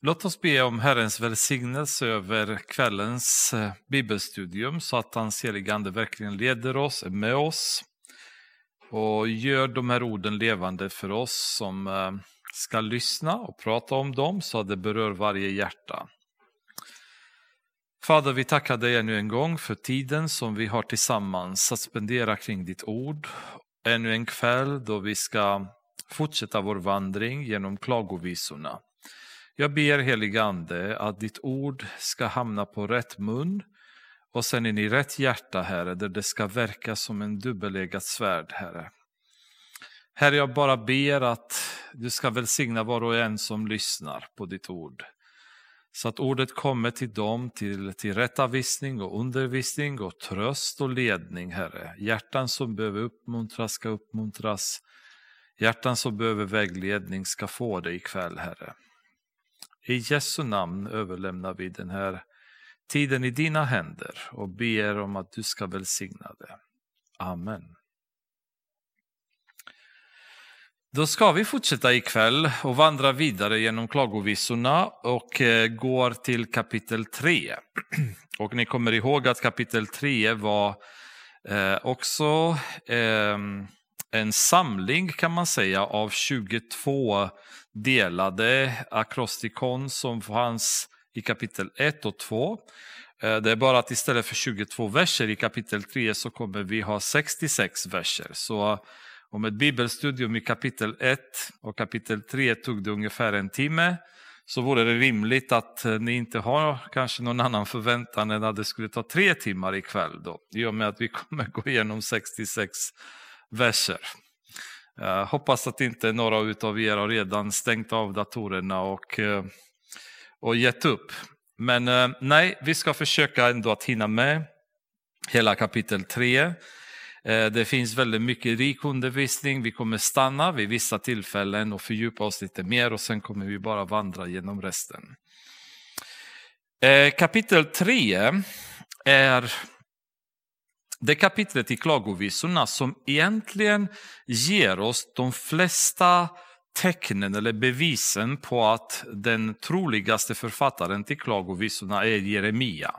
Låt oss be om Herrens välsignelse över kvällens eh, bibelstudium så att hans helige Ande verkligen leder oss, är med oss och gör de här orden levande för oss som eh, ska lyssna och prata om dem så att det berör varje hjärta. Fader, vi tackar dig ännu en gång för tiden som vi har tillsammans att spendera kring ditt ord. Ännu en kväll då vi ska fortsätta vår vandring genom klagovisorna. Jag ber helige Ande att ditt ord ska hamna på rätt mun och sen in i rätt hjärta, Herre, där det ska verka som en dubbeleggat svärd, Herre. Herre, jag bara ber att du ska välsigna var och en som lyssnar på ditt ord. Så att ordet kommer till dem till, till rättavisning och undervisning och tröst och ledning, Herre. Hjärtan som behöver uppmuntras ska uppmuntras. Hjärtan som behöver vägledning ska få det ikväll, Herre. I Jesu namn överlämnar vi den här tiden i dina händer och ber om att du ska välsigna det. Amen. Då ska vi fortsätta ikväll och vandra vidare genom klagovisorna och eh, går till kapitel 3. Och ni kommer ihåg att kapitel 3 var eh, också eh, en samling kan man säga av 22 delade akrostikon som fanns i kapitel 1 och 2. Eh, det är bara att istället för 22 verser i kapitel 3 så kommer vi ha 66 verser. Så om ett bibelstudium i kapitel 1 och kapitel 3 tog det ungefär en timme så vore det rimligt att eh, ni inte har kanske någon annan förväntan än att det skulle ta tre timmar ikväll då, i och med att vi kommer gå igenom 66 verser. Uh, hoppas att inte några av er har redan stängt av datorerna och, uh, och gett upp. Men uh, nej, vi ska försöka ändå att hinna med hela kapitel 3. Det finns väldigt mycket rik undervisning. Vi kommer stanna vid vissa tillfällen och fördjupa oss lite mer och sen kommer vi bara vandra genom resten. Kapitel 3 är det kapitlet i klagovisorna som egentligen ger oss de flesta tecknen eller bevisen på att den troligaste författaren till klagovisorna är Jeremia.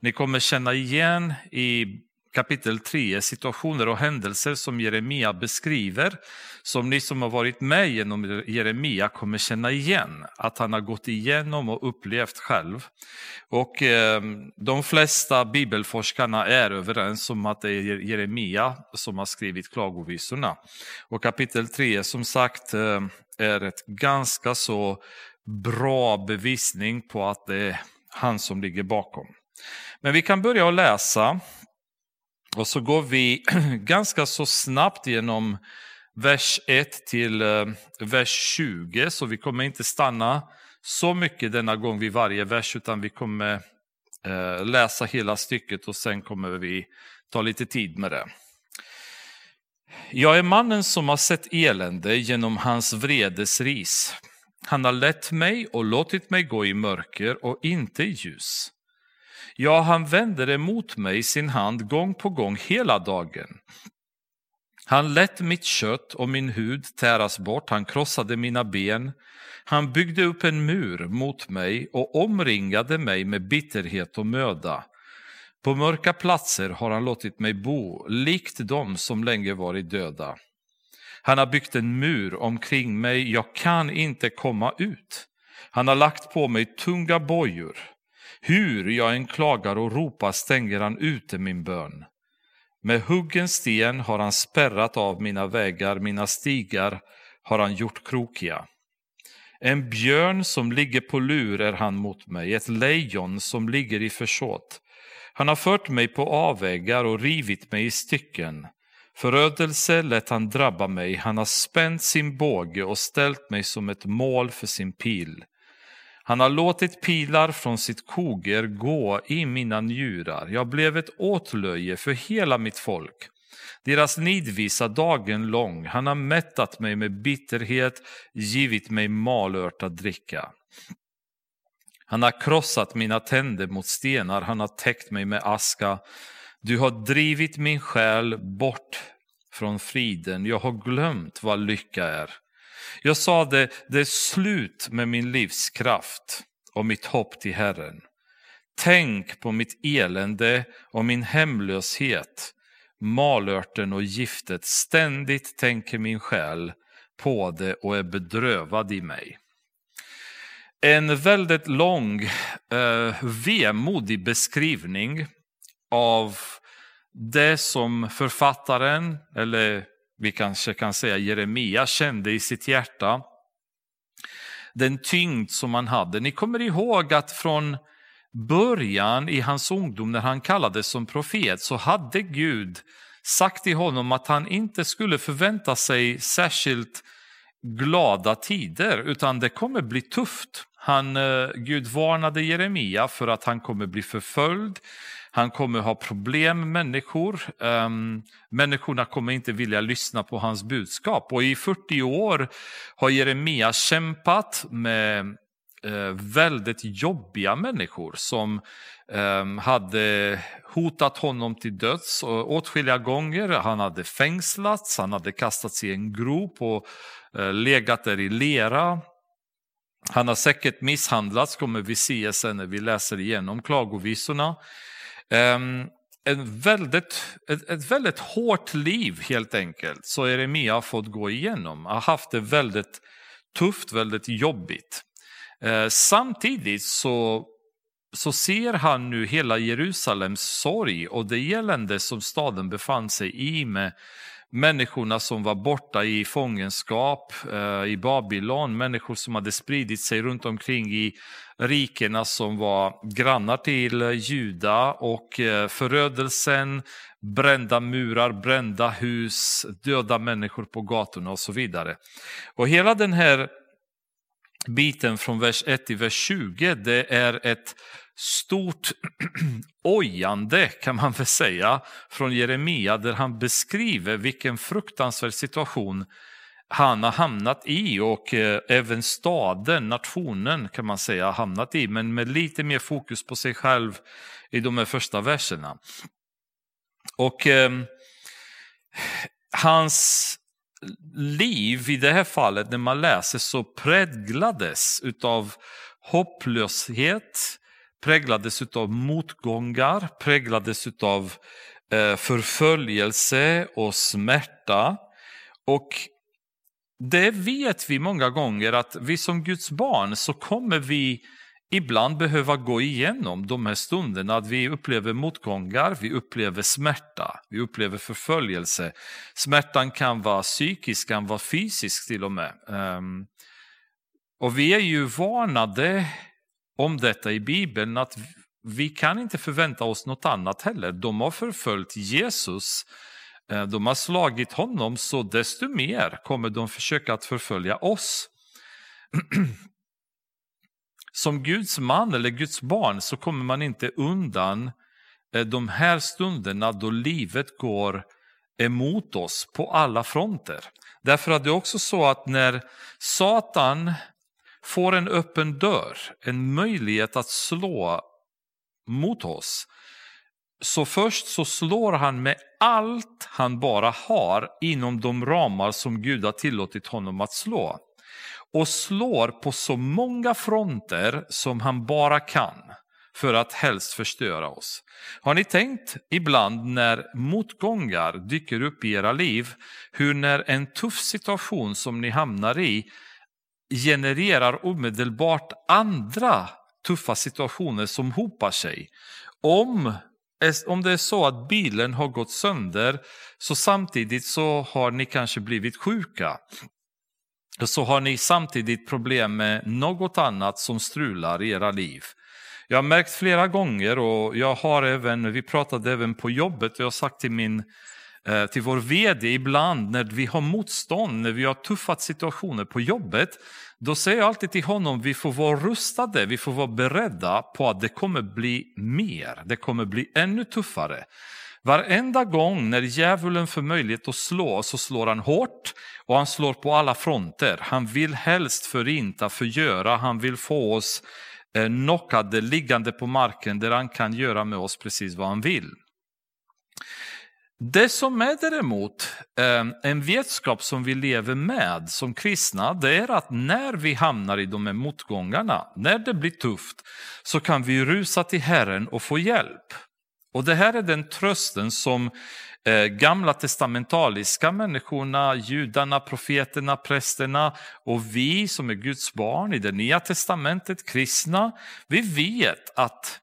Ni kommer känna igen i kapitel 3 situationer och händelser som Jeremia beskriver, som ni som har varit med genom Jeremia kommer känna igen, att han har gått igenom och upplevt själv. Och eh, de flesta bibelforskarna är överens om att det är Jeremia som har skrivit klagovisorna. Och kapitel 3 som sagt ehm, är ett ganska så bra bevisning på att det är han som ligger bakom. Men vi kan börja att läsa och så går vi ganska så snabbt genom vers 1 till eh, vers 20, så vi kommer inte stanna så mycket denna gång vid varje vers, utan vi kommer eh, läsa hela stycket och sen kommer vi ta lite tid med det. Jag är mannen som har sett elände genom hans vredes ris. Han har lett mig och låtit mig gå i mörker och inte i ljus. Ja, han vänder emot mig sin hand gång på gång hela dagen. Han lät mitt kött och min hud täras bort, han krossade mina ben. Han byggde upp en mur mot mig och omringade mig med bitterhet och möda. På mörka platser har han låtit mig bo, likt dem som länge varit döda. Han har byggt en mur omkring mig, jag kan inte komma ut. Han har lagt på mig tunga bojor. Hur jag än klagar och ropar stänger han ute min bön. Med huggen sten har han spärrat av mina vägar, mina stigar har han gjort krokiga. En björn som ligger på lur är han mot mig, ett lejon som ligger i försåt. Han har fört mig på avvägar och rivit mig i stycken. Förödelse lät han drabba mig, han har spänt sin båge och ställt mig som ett mål för sin pil. Han har låtit pilar från sitt koger gå i mina njurar. Jag blev ett åtlöje för hela mitt folk. Deras nidvisa dagen lång. Han har mättat mig med bitterhet, givit mig malört att dricka. Han har krossat mina tänder mot stenar, han har täckt mig med aska. Du har drivit min själ bort från friden, jag har glömt vad lycka är. Jag sade, det är slut med min livskraft och mitt hopp till Herren. Tänk på mitt elände och min hemlöshet, malörten och giftet. Ständigt tänker min själ på det och är bedrövad i mig. En väldigt lång, eh, vemodig beskrivning av det som författaren, eller vi kanske kan säga Jeremia, kände i sitt hjärta. Den tyngd som han hade. Ni kommer ihåg att från början i hans ungdom när han kallades som profet så hade Gud sagt till honom att han inte skulle förvänta sig särskilt glada tider utan det kommer bli tufft. Han, eh, Gud varnade Jeremia för att han kommer bli förföljd, han kommer ha problem med människor. Um, människorna kommer inte vilja lyssna på hans budskap. Och i 40 år har Jeremia kämpat med uh, väldigt jobbiga människor som um, hade hotat honom till döds åtskilliga gånger. Han hade fängslats, han hade kastats i en grop och uh, legat där i lera. Han har säkert misshandlats, kommer vi se sen när vi läser igenom klagovisorna. Um, en väldigt, ett, ett, väldigt hårt liv helt enkelt, så Jeremia har fått gå igenom. Han Har haft det väldigt tufft, väldigt jobbigt. Ehm, samtidigt så, så ser han nu hela Jerusalems sorg och det elände som staden befann sig i med människorna som var borta i fångenskap eh, i Babylon, människor som hade spridit sig runt omkring i rikena som var grannar till Juda och eh, förödelsen, brända murar, brända hus, döda människor på gatorna och så vidare. Och hela den här biten från vers 1 till vers 20, det är ett stort ojande kan man väl säga från Jeremia där han beskriver vilken fruktansvärd situation han har hamnat i och eh, även staden, nationen kan man säga, har hamnat i, men med lite mer fokus på sig själv i de här första verserna. Och eh, hans liv i det här fallet, när man läser, så präglades utav hopplöshet, präglades av motgångar, präglades av eh, förföljelse och smärta. Och det vet vi många gånger att vi som Guds barn så kommer vi ibland behöva gå igenom de här stunderna att vi upplever motgångar, vi upplever smärta, vi upplever förföljelse. Smärtan kan vara psykisk, kan vara fysisk till och med. Ehm, och vi är ju varnade om detta i Bibeln att vi kan inte förvänta oss något annat heller. De har förföljt Jesus, eh, de har slagit honom, så desto mer kommer de försöka att förfölja oss. Som Guds man eller Guds barn så kommer man inte undan eh, de här stunderna då livet går emot oss på alla fronter. Därför att det är också så att när Satan får en öppen dörr, en möjlighet att slå mot oss. Så först så slår han med allt han bara har inom de ramar som Gud har tillåtit honom att slå. Och slår på så många fronter som han bara kan för att helst förstöra oss. Har ni tänkt ibland när motgångar dyker upp i era liv, hur när en tuff situation som ni hamnar i genererar omedelbart andra tuffa situationer som hopar sig. Om, om det är så att bilen har gått sönder så samtidigt så har ni kanske blivit sjuka. Så har ni samtidigt problem med något annat som strular i era liv. Jag har märkt flera gånger och jag har även, vi pratade även på jobbet och jag har sagt till min Eh, till vår VD ibland när vi har motstånd, när vi har tuffa situationer på jobbet. Då säger jag alltid till honom, vi får vara rustade, vi får vara beredda på att det kommer bli mer, det kommer bli ännu tuffare. Varenda gång när djävulen får möjlighet att slå så slår han hårt och han slår på alla fronter. Han vill helst förinta, förgöra, han vill få oss eh, knockade, liggande på marken där han kan göra med oss precis vad han vill. Det som är däremot eh, en vetskap som vi lever med som kristna, det är att när vi hamnar i de här motgångarna, när det blir tufft, så kan vi rusa till Herren och få hjälp. Och det här är den trösten som eh, gamla testamentaliska människorna, judarna, profeterna, prästerna och vi som är Guds barn i det nya testamentet, kristna, vi vet att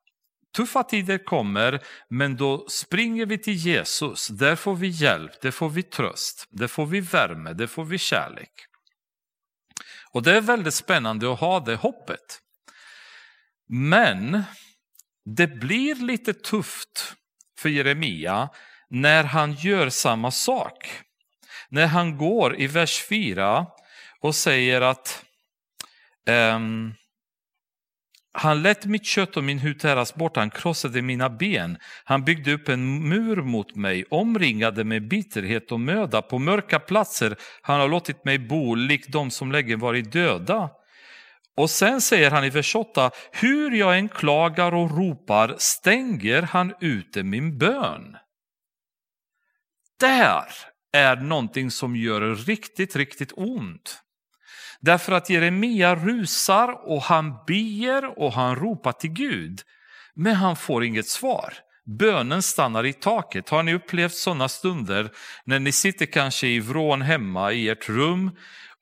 tuffa tider kommer, men då springer vi till Jesus. Där får vi hjälp, där får vi tröst, där får vi värme, där får vi kärlek. Och det är väldigt spännande att ha det hoppet. Men det blir lite tufft för Jeremia när han gör samma sak. När han går i vers 4 och säger att um, han lät mitt kött och min hud täras bort, han krossade mina ben. Han byggde upp en mur mot mig, omringade med bitterhet och möda. På mörka platser han har låtit mig bo, likt de som länge varit döda. Och sen säger han i vers 8, hur jag än klagar och ropar stänger han ute min bön. Där är någonting som gör riktigt, riktigt ont. Därför att Jeremia rusar och han ber och han ropar till Gud. Men han får inget svar. Bönen stannar i taket. Har ni upplevt sådana stunder när ni sitter kanske i vrån hemma i ert rum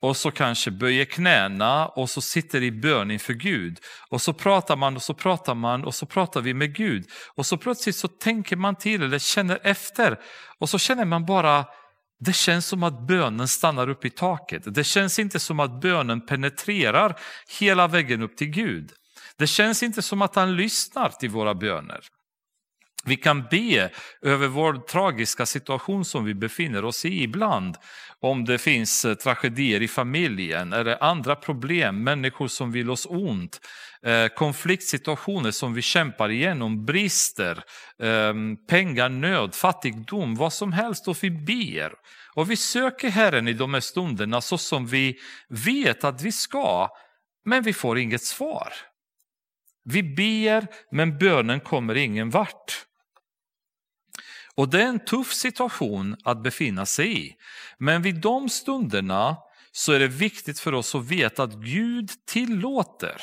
och så kanske böjer knäna och så sitter i bön inför Gud. Och så pratar man och så pratar man och så pratar vi med Gud. Och så plötsligt så tänker man till eller känner efter och så känner man bara det känns som att bönen stannar upp i taket. Det känns inte som att bönen penetrerar hela vägen upp till Gud. Det känns inte som att han lyssnar till våra böner. Vi kan be över vår tragiska situation som vi befinner oss i ibland. Om det finns eh, tragedier i familjen eller andra problem, människor som vill oss ont, eh, konfliktsituationer som vi kämpar igenom, brister, ehm, pengar, nöd, fattigdom, vad som helst och vi ber. Och vi söker Herren i de här stunderna så som vi vet att vi ska, men vi får inget svar. Vi ber, men bönen kommer ingen vart. Och det är en tuff situation att befinna sig i. Men vid de stunderna så är det viktigt för oss att veta att Gud tillåter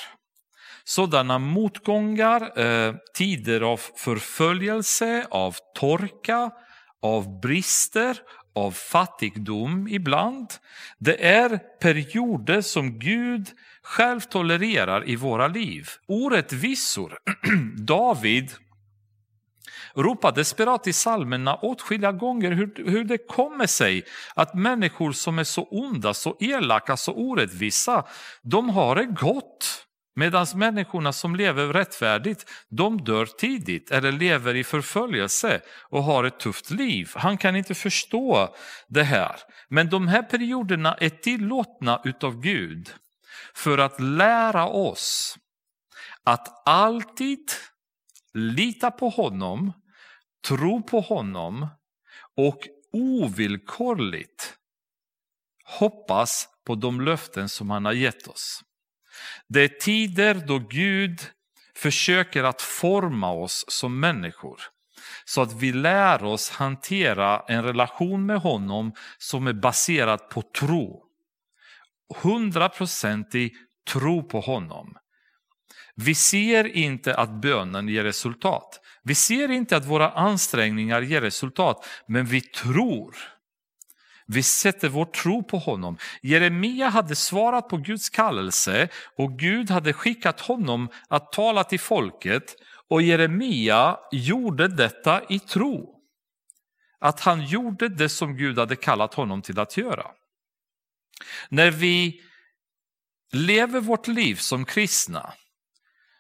sådana motgångar, eh, tider av förföljelse, av torka, av brister, av fattigdom ibland. Det är perioder som Gud själv tolererar i våra liv. Orättvisor. David ropar desperat i psalmerna åtskilliga gånger hur, hur det kommer sig att människor som är så onda, så elaka, så orättvisa, de har det gott. Medan människorna som lever rättfärdigt, de dör tidigt eller lever i förföljelse och har ett tufft liv. Han kan inte förstå det här. Men de här perioderna är tillåtna utav Gud för att lära oss att alltid lita på honom tro på honom och ovillkorligt hoppas på de löften som han har gett oss. Det är tider då Gud försöker att forma oss som människor så att vi lär oss hantera en relation med honom som är baserad på tro. Hundraprocentig tro på honom. Vi ser inte att bönen ger resultat. Vi ser inte att våra ansträngningar ger resultat, men vi tror. Vi sätter vår tro på honom. Jeremia hade svarat på Guds kallelse och Gud hade skickat honom att tala till folket och Jeremia gjorde detta i tro. Att han gjorde det som Gud hade kallat honom till att göra. När vi lever vårt liv som kristna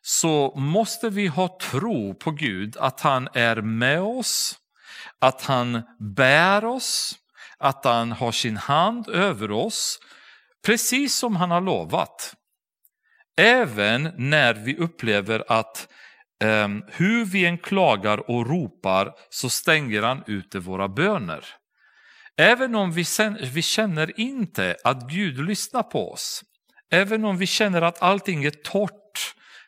så måste vi ha tro på Gud att han är med oss, att han bär oss, att han har sin hand över oss, precis som han har lovat. Även när vi upplever att eh, hur vi än klagar och ropar så stänger han ute våra böner. Även om vi, sen, vi känner inte att Gud lyssnar på oss, även om vi känner att allting är torrt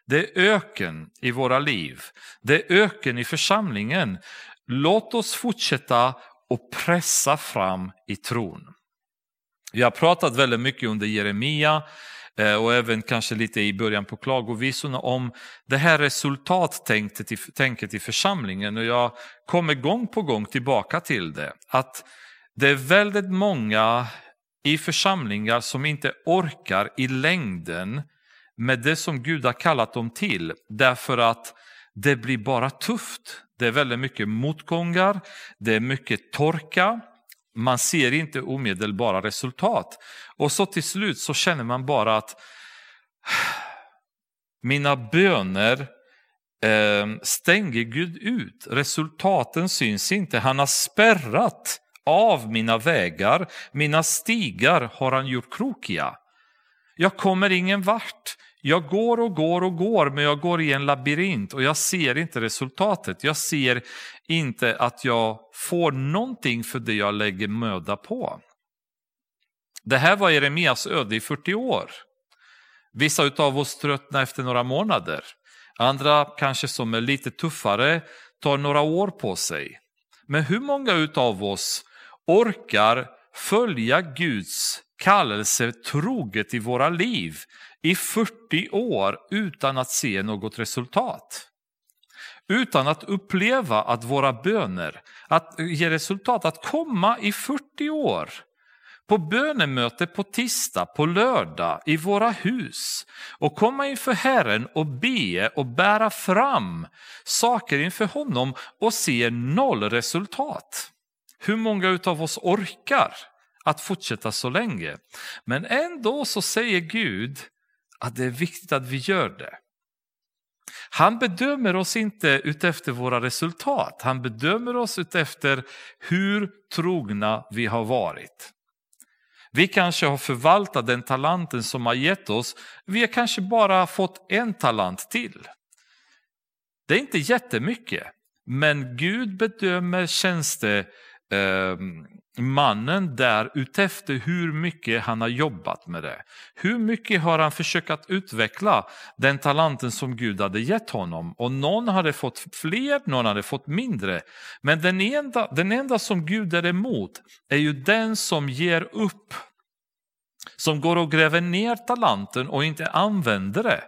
det är öken i våra liv. Det är öken i församlingen. Låt oss fortsätta och pressa fram i tron. Vi har pratat väldigt mycket under Jeremia eh, och även kanske lite i början på klagovisorna om det här resultattänket i församlingen och jag kommer gång på gång tillbaka till det. Att det är väldigt många i församlingar som inte orkar i längden med det som Gud har kallat dem till därför att det blir bara tufft. Det är väldigt mycket motgångar, det är mycket torka, man ser inte omedelbara resultat. Och så till slut så känner man bara att mina böner ehm, stänger Gud ut. Resultaten syns inte. Han har spärrat av mina vägar, mina stigar har han gjort krokiga. Jag kommer ingen vart. Jag går och går och går, men jag går i en labyrint och jag ser inte resultatet. Jag ser inte att jag får någonting för det jag lägger möda på. Det här var Jeremias öde i 40 år. Vissa av oss tröttnar efter några månader. Andra kanske som är lite tuffare tar några år på sig. Men hur många av oss orkar följa Guds kallelse troget i våra liv i 40 år utan att se något resultat. Utan att uppleva att våra böner att ge resultat, att komma i 40 år på bönemöte på tisdag, på lördag, i våra hus och komma inför Herren och be och bära fram saker inför honom och se noll resultat. Hur många av oss orkar att fortsätta så länge? Men ändå så säger Gud att det är viktigt att vi gör det. Han bedömer oss inte utefter våra resultat, han bedömer oss utefter hur trogna vi har varit. Vi kanske har förvaltat den talanten som har gett oss, vi har kanske bara fått en talant till. Det är inte jättemycket, men Gud bedömer tjänste eh, mannen där utefter hur mycket han har jobbat med det. Hur mycket har han försökt att utveckla den talanten som Gud hade gett honom. Och någon hade fått fler, någon hade fått mindre. Men den enda, den enda som Gud är emot är ju den som ger upp. Som går och gräver ner talanten och inte använder det.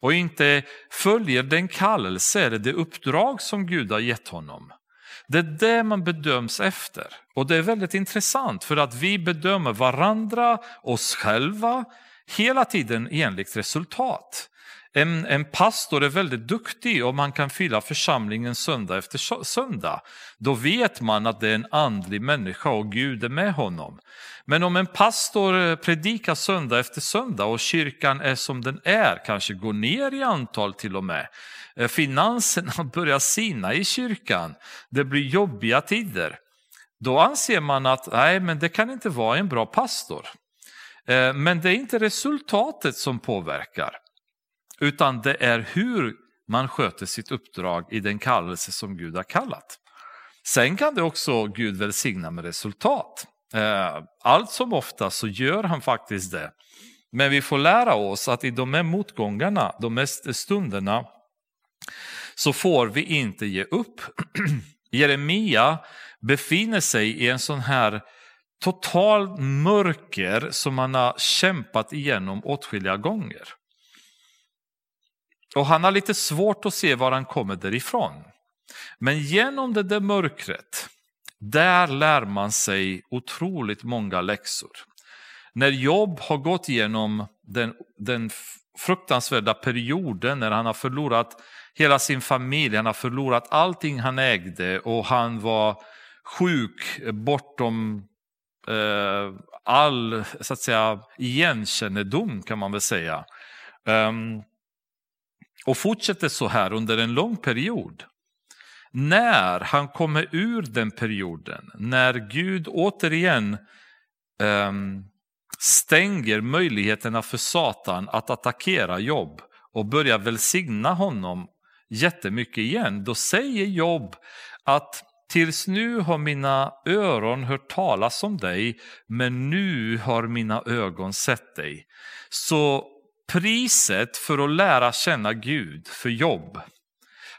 Och inte följer den kallelse eller det uppdrag som Gud har gett honom. Det är det man bedöms efter. Och det är väldigt intressant för att vi bedömer varandra, oss själva, hela tiden enligt resultat. En, en pastor är väldigt duktig om man kan fylla församlingen söndag efter söndag. Då vet man att det är en andlig människa och Gud är med honom. Men om en pastor eh, predikar söndag efter söndag och kyrkan är som den är, kanske går ner i antal till och med, eh, finanserna börjar sina i kyrkan, det blir jobbiga tider, då anser man att nej, men det kan inte vara en bra pastor. Eh, men det är inte resultatet som påverkar, utan det är hur man sköter sitt uppdrag i den kallelse som Gud har kallat. Sen kan det också Gud välsigna med resultat. Eh, allt som ofta så gör han faktiskt det. Men vi får lära oss att i de här motgångarna, de här stunderna, så får vi inte ge upp. Jeremia befinner sig i en sån här total mörker som han har kämpat igenom åtskilliga gånger. Och han har lite svårt att se var han kommer därifrån. Men genom det där mörkret, där lär man sig otroligt många läxor. När Job har gått igenom den, den fruktansvärda perioden när han har förlorat hela sin familj, han har förlorat allting han ägde och han var sjuk bortom eh, all så att säga, igenkännedom kan man väl säga. Um, och fortsätter så här under en lång period. När han kommer ur den perioden, när Gud återigen um, stänger möjligheterna för Satan att attackera Jobb och börjar välsigna honom jättemycket igen, då säger Jobb att tills nu har mina öron hört talas om dig, men nu har mina ögon sett dig. Så priset för att lära känna Gud för Jobb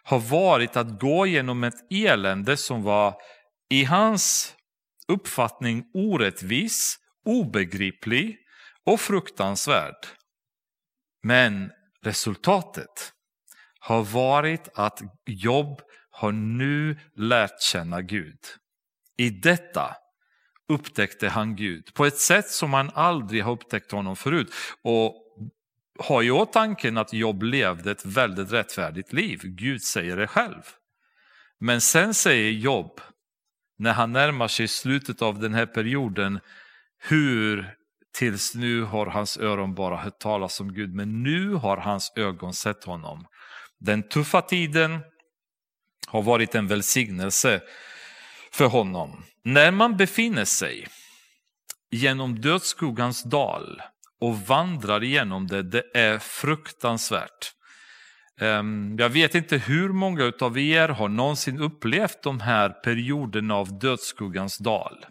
har varit att gå genom ett elände som var i hans uppfattning orättvis, obegriplig och fruktansvärd. Men resultatet har varit att Jobb har nu lärt känna Gud. I detta upptäckte han Gud på ett sätt som han aldrig har upptäckt honom förut. Och har i åtanke att Job levde ett väldigt rättfärdigt liv. Gud säger det själv. Men sen säger Job, när han närmar sig slutet av den här perioden, hur tills nu har hans öron bara hört talas om Gud, men nu har hans ögon sett honom. Den tuffa tiden har varit en välsignelse för honom. När man befinner sig genom dödsskuggans dal och vandrar igenom det, det är fruktansvärt. Ehm, jag vet inte hur många av er har någonsin upplevt de här perioderna av dödsskuggans dal.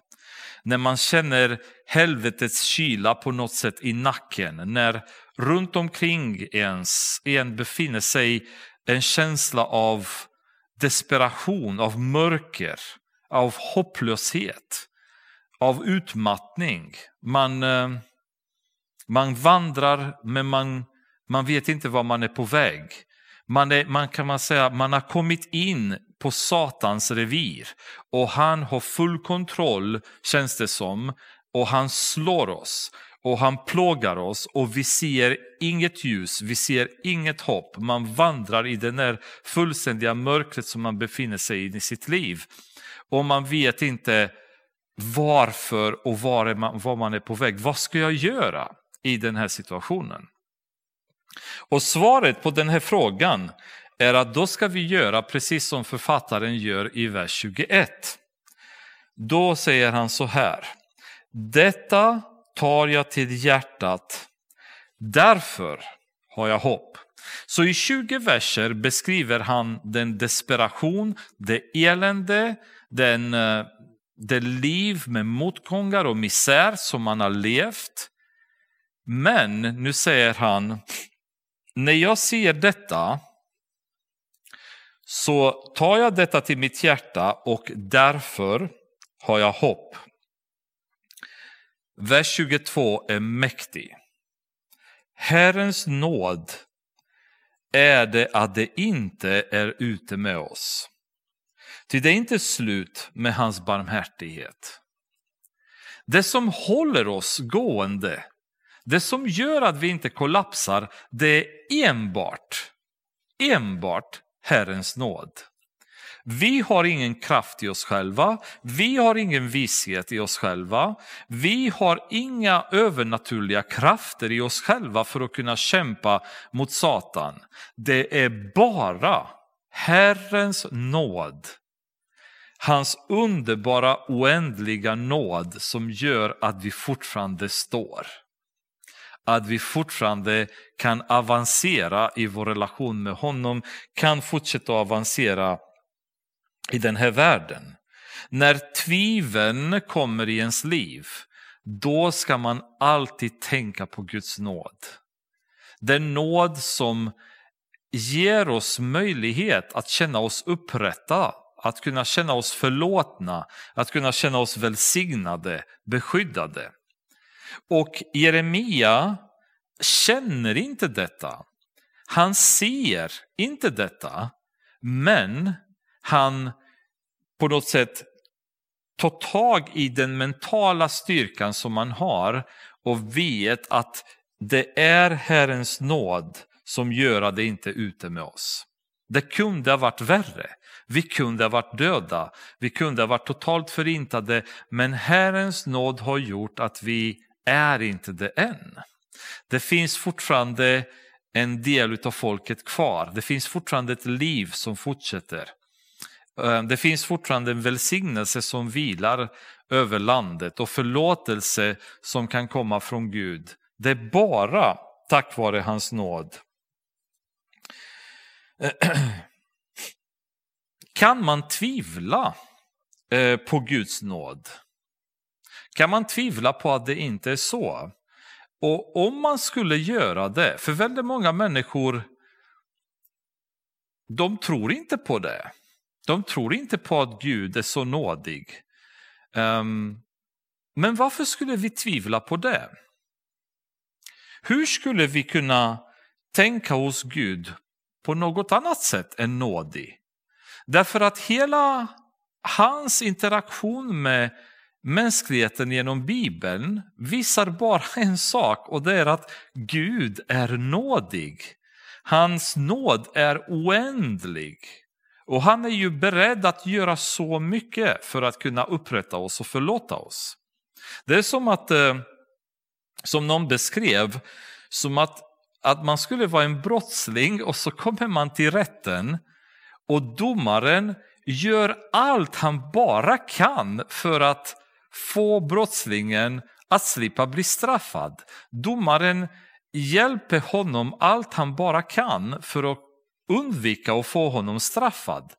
När man känner helvetets kyla på något sätt i nacken, när runt omkring ens en befinner sig en känsla av desperation, av mörker, av hopplöshet, av utmattning. Man, eh, man vandrar men man, man vet inte var man är på väg. Man, är, man kan man säga, man har kommit in på Satans revir och han har full kontroll känns det som och han slår oss och han plågar oss och vi ser inget ljus, vi ser inget hopp. Man vandrar i det där fullständiga mörkret som man befinner sig i i sitt liv. Och man vet inte varför och var, man, var man är på väg. Vad ska jag göra i den här situationen? Och svaret på den här frågan är att då ska vi göra precis som författaren gör i vers 21. Då säger han så här. Detta tar jag till hjärtat, därför har jag hopp. Så i 20 verser beskriver han den desperation, det elände, den, eh, det liv med motgångar och misär som man har levt. Men nu säger han, när jag ser detta så tar jag detta till mitt hjärta och därför har jag hopp. Vers 22 är mäktig. Herrens nåd är det att det inte är ute med oss. Ty det är inte slut med hans barmhärtighet. Det som håller oss gående, det som gör att vi inte kollapsar, det är enbart, enbart Herrens nåd. Vi har ingen kraft i oss själva, vi har ingen vishet i oss själva, vi har inga övernaturliga krafter i oss själva för att kunna kämpa mot Satan. Det är bara Herrens nåd, hans underbara oändliga nåd som gör att vi fortfarande står. Att vi fortfarande kan avancera i vår relation med honom, kan fortsätta att avancera i den här världen. När tviveln kommer i ens liv, då ska man alltid tänka på Guds nåd. Den nåd som ger oss möjlighet att känna oss upprätta, att kunna känna oss förlåtna, att kunna känna oss välsignade, beskyddade. Och Jeremia känner inte detta. Han ser inte detta, men han på något sätt tar tag i den mentala styrkan som man har och vet att det är Herrens nåd som gör att det inte är ute med oss. Det kunde ha varit värre. Vi kunde ha varit döda, vi kunde ha varit totalt förintade, men Herrens nåd har gjort att vi är inte det än. Det finns fortfarande en del av folket kvar, det finns fortfarande ett liv som fortsätter. Eh, det finns fortfarande en välsignelse som vilar över landet och förlåtelse som kan komma från Gud. Det är bara tack vare hans nåd. Kan man tvivla eh, på Guds nåd? Kan man tvivla på att det inte är så? Och om man skulle göra det, för väldigt många människor de tror inte på det. De tror inte på att Gud är så nådig. Um, men varför skulle vi tvivla på det? Hur skulle vi kunna tänka oss Gud på något annat sätt än nådig? Därför att hela hans interaktion med mänskligheten genom Bibeln visar bara en sak och det är att Gud är nådig. Hans nåd är oändlig. Och han är ju beredd att göra så mycket för att kunna upprätta oss och förlåta oss. Det är som att, eh, som någon beskrev, som att, att man skulle vara en brottsling och så kommer man till rätten och domaren gör allt han bara kan för att få brottslingen att slippa bli straffad. Domaren hjälper honom allt han bara kan för att undvika att få honom straffad.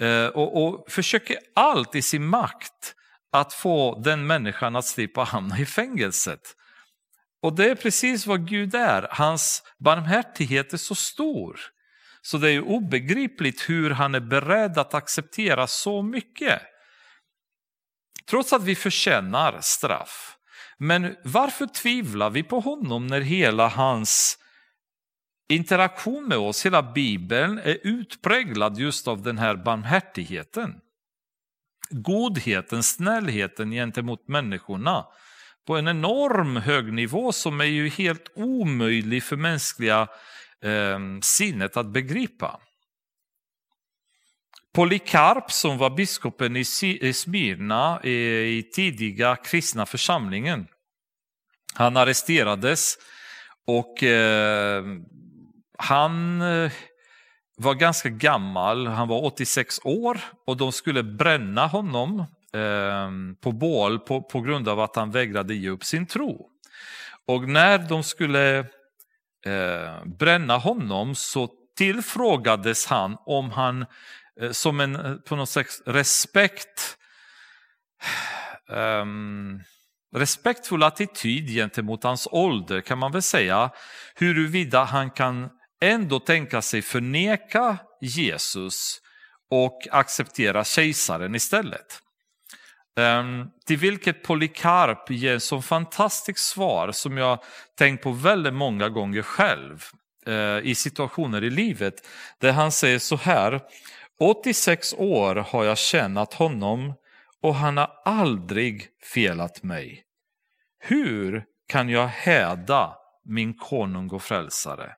Eh, och, och försöker allt i sin makt att få den människan att slippa hamna i fängelset. Och det är precis vad Gud är, hans barmhärtighet är så stor. Så det är obegripligt hur han är beredd att acceptera så mycket. Trots att vi förtjänar straff. Men varför tvivlar vi på honom när hela hans interaktion med oss, hela bibeln är utpräglad just av den här barmhärtigheten? Godheten, snällheten gentemot människorna på en enorm hög nivå som är ju helt omöjlig för mänskliga eh, sinnet att begripa. Polycarp som var biskopen i Smyrna i tidiga kristna församlingen. Han arresterades och eh, han eh, var ganska gammal, han var 86 år och de skulle bränna honom eh, på bål på, på grund av att han vägrade ge upp sin tro. Och när de skulle eh, bränna honom så tillfrågades han om han Eh, som en eh, på något sätt respekt um, respektfull attityd gentemot hans ålder kan man väl säga huruvida han kan ändå tänka sig förneka Jesus och acceptera kejsaren istället. Um, till vilket Polycarp ger så fantastiskt svar som jag tänkt på väldigt många gånger själv uh, i situationer i livet. Där han säger så här, 86 år har jag tjänat honom och han har aldrig felat mig. Hur kan jag häda min konung och frälsare?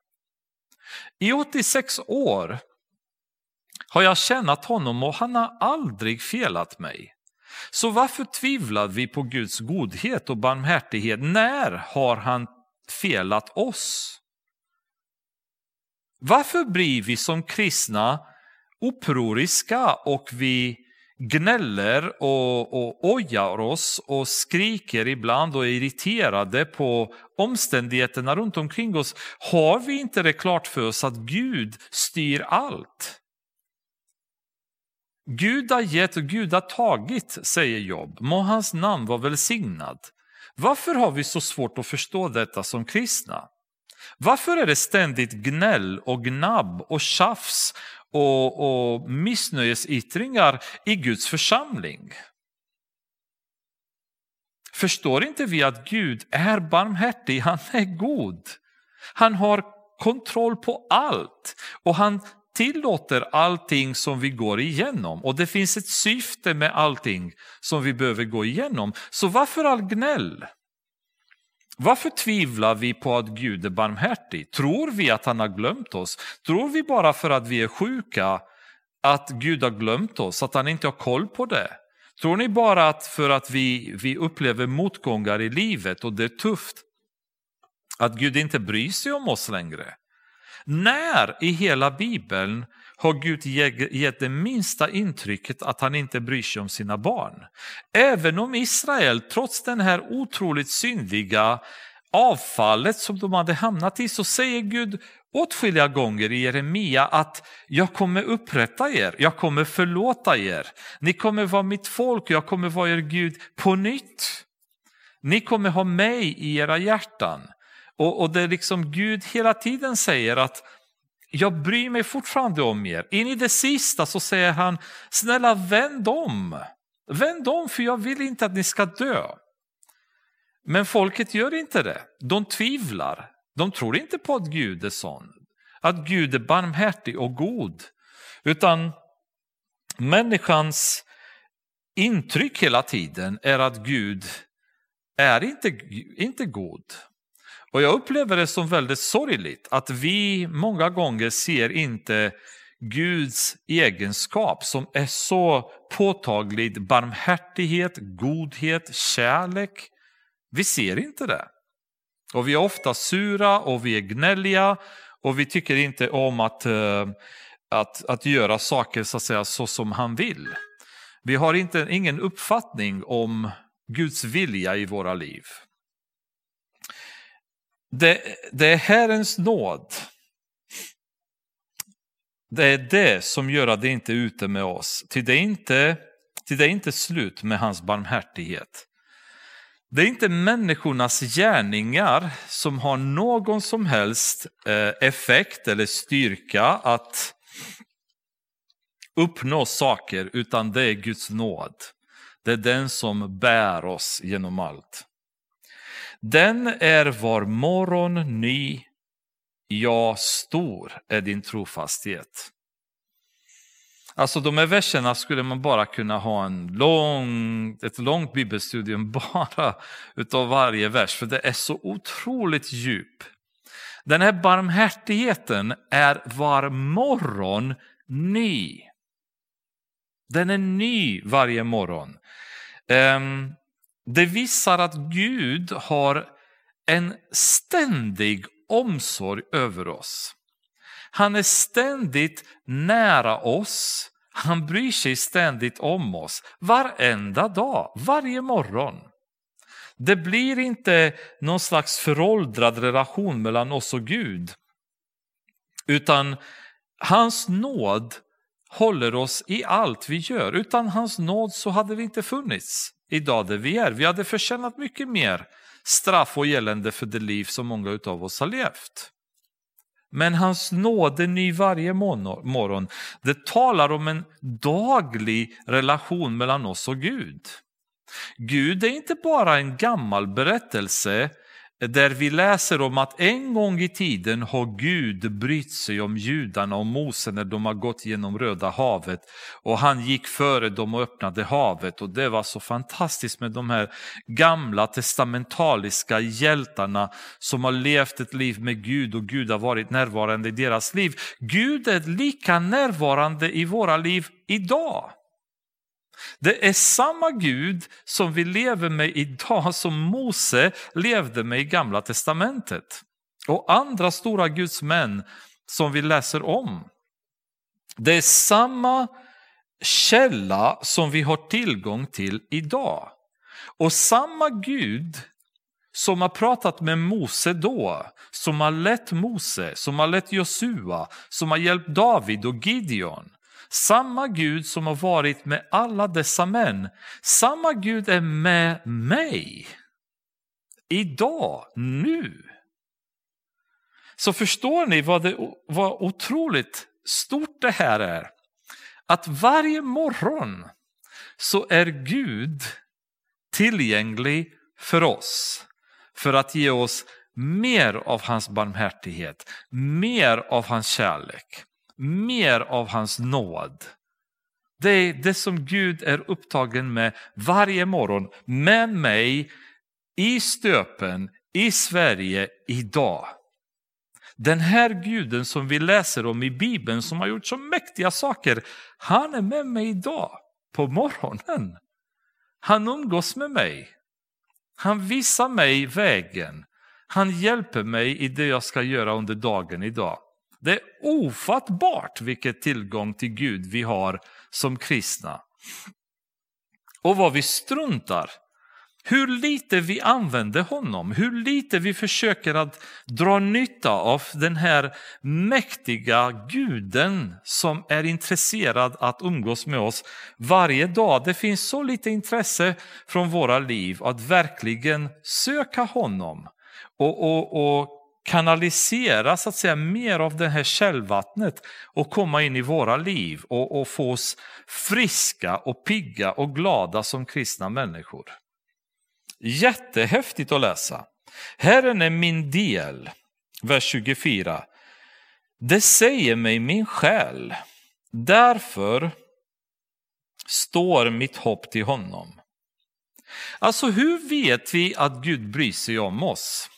I 86 år har jag tjänat honom och han har aldrig felat mig. Så varför tvivlar vi på Guds godhet och barmhärtighet? När har han felat oss? Varför blir vi som kristna upproriska och vi gnäller och, och ojar oss och skriker ibland och är irriterade på omständigheterna runt omkring oss. Har vi inte det klart för oss att Gud styr allt? Gud har gett och Gud har tagit, säger Job. Må hans namn vara välsignad. Varför har vi så svårt att förstå detta som kristna? Varför är det ständigt gnäll och gnabb och tjafs och, och missnöjesyttringar i Guds församling? Förstår inte vi att Gud är barmhärtig, han är god. Han har kontroll på allt och han tillåter allting som vi går igenom och det finns ett syfte med allting som vi behöver gå igenom. Så varför all gnäll? Varför tvivlar vi på att Gud är barmhärtig? Tror vi att han har glömt oss? Tror vi bara för att vi är sjuka att Gud har glömt oss, att han inte har koll på det? Tror ni bara att för att vi, vi upplever motgångar i livet och det är tufft, att Gud inte bryr sig om oss längre? När i hela Bibeln har Gud gett det minsta intrycket att han inte bryr sig om sina barn? Även om Israel, trots den här otroligt syndiga avfallet som de hade hamnat i, så säger Gud åtskilliga gånger i Jeremia att jag kommer upprätta er, jag kommer förlåta er, ni kommer vara mitt folk, jag kommer vara er Gud på nytt. Ni kommer ha mig i era hjärtan. Och, och det är liksom Gud hela tiden säger att jag bryr mig fortfarande om er. In i det sista så säger han, snälla vänd om. Vänd om för jag vill inte att ni ska dö. Men folket gör inte det. De tvivlar. De tror inte på att Gud är sån. Att Gud är barmhärtig och god. Utan människans intryck hela tiden är att Gud är inte, inte god. Och jag upplever det som väldigt sorgligt att vi många gånger ser inte Guds egenskap som är så påtaglig, barmhärtighet, godhet, kärlek. Vi ser inte det. Och vi är ofta sura och vi är gnälliga och vi tycker inte om att, eh, att, att göra saker så, att säga, så som han vill. Vi har inte, ingen uppfattning om Guds vilja i våra liv. Det, det är Herrens nåd. Det är det som gör att det inte är ute med oss. Till det är inte, till det är inte slut med hans barmhärtighet. Det är inte människornas gärningar som har någon som helst eh, effekt eller styrka att uppnå saker, utan det är Guds nåd. Det är den som bär oss genom allt. Den är var morgon ny, ja stor är din trofasthet. Alltså de här verserna skulle man bara kunna ha en lång, ett långt bibelstudium bara utav varje vers, för det är så otroligt djup. Den här barmhärtigheten är var morgon ny. Den är ny varje morgon. Ehm, det visar att Gud har en ständig omsorg över oss. Han är ständigt nära oss. Han bryr sig ständigt om oss. Varenda dag, varje morgon. Det blir inte någon slags föråldrad relation mellan oss och Gud. Utan hans nåd håller oss i allt vi gör. Utan hans nåd så hade vi inte funnits idag där vi är. Vi hade förtjänat mycket mer straff och elände för det liv som många av oss har levt. Men hans nåd är ny varje morgon. Det talar om en daglig relation mellan oss och Gud. Gud är inte bara en gammal berättelse där vi läser om att en gång i tiden har Gud brytt sig om judarna och Mose när de har gått genom Röda havet och han gick före dem och öppnade havet och det var så fantastiskt med de här gamla testamentaliska hjältarna som har levt ett liv med Gud och Gud har varit närvarande i deras liv. Gud är lika närvarande i våra liv idag. Det är samma Gud som vi lever med idag som Mose levde med i Gamla Testamentet. Och andra stora Guds män som vi läser om. Det är samma källa som vi har tillgång till idag. Och samma Gud som har pratat med Mose då, som har lett Mose, som har lett Josua, som har hjälpt David och Gideon. Samma Gud som har varit med alla dessa män, samma Gud är med mig. Idag, nu. Så förstår ni vad, det, vad otroligt stort det här är. Att varje morgon så är Gud tillgänglig för oss. För att ge oss mer av hans barmhärtighet, mer av hans kärlek mer av hans nåd. Det är det som Gud är upptagen med varje morgon, med mig, i stöpen, i Sverige, idag. Den här guden som vi läser om i Bibeln som har gjort så mäktiga saker, han är med mig idag på morgonen. Han umgås med mig. Han visar mig vägen. Han hjälper mig i det jag ska göra under dagen idag. Det är ofattbart vilken tillgång till Gud vi har som kristna. Och vad vi struntar. Hur lite vi använder honom, hur lite vi försöker att dra nytta av den här mäktiga guden som är intresserad att umgås med oss varje dag. Det finns så lite intresse från våra liv att verkligen söka honom och, och, och kanalisera så att säga, mer av det här källvattnet och komma in i våra liv och, och få oss friska och pigga och glada som kristna människor. Jättehäftigt att läsa. Herren är min del, vers 24. Det säger mig min själ, därför står mitt hopp till honom. Alltså hur vet vi att Gud bryr sig om oss?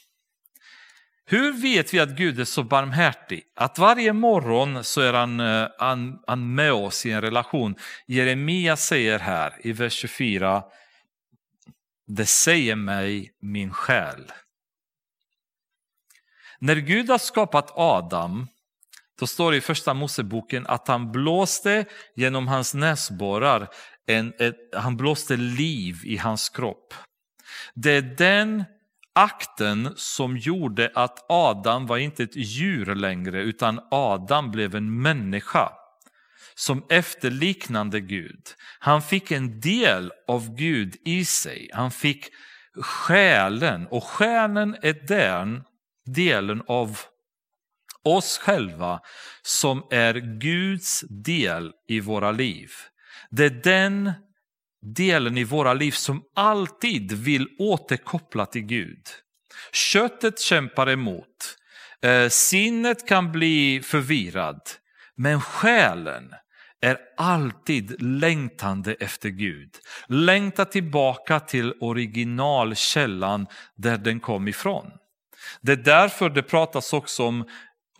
Hur vet vi att Gud är så barmhärtig? Att varje morgon så är han, eh, han, han med oss i en relation. Jeremia säger här i vers 24, det säger mig min själ. När Gud har skapat Adam, då står det i första Moseboken att han blåste genom hans näsborrar, en, ett, han blåste liv i hans kropp. Det är den akten som gjorde att Adam var inte ett djur längre utan Adam blev en människa som efterliknande Gud. Han fick en del av Gud i sig. Han fick själen och själen är den delen av oss själva som är Guds del i våra liv. Det är den delen i våra liv som alltid vill återkoppla till Gud. Köttet kämpar emot, eh, sinnet kan bli förvirrad, men själen är alltid längtande efter Gud. Längtar tillbaka till originalkällan där den kom ifrån. Det är därför det pratas också om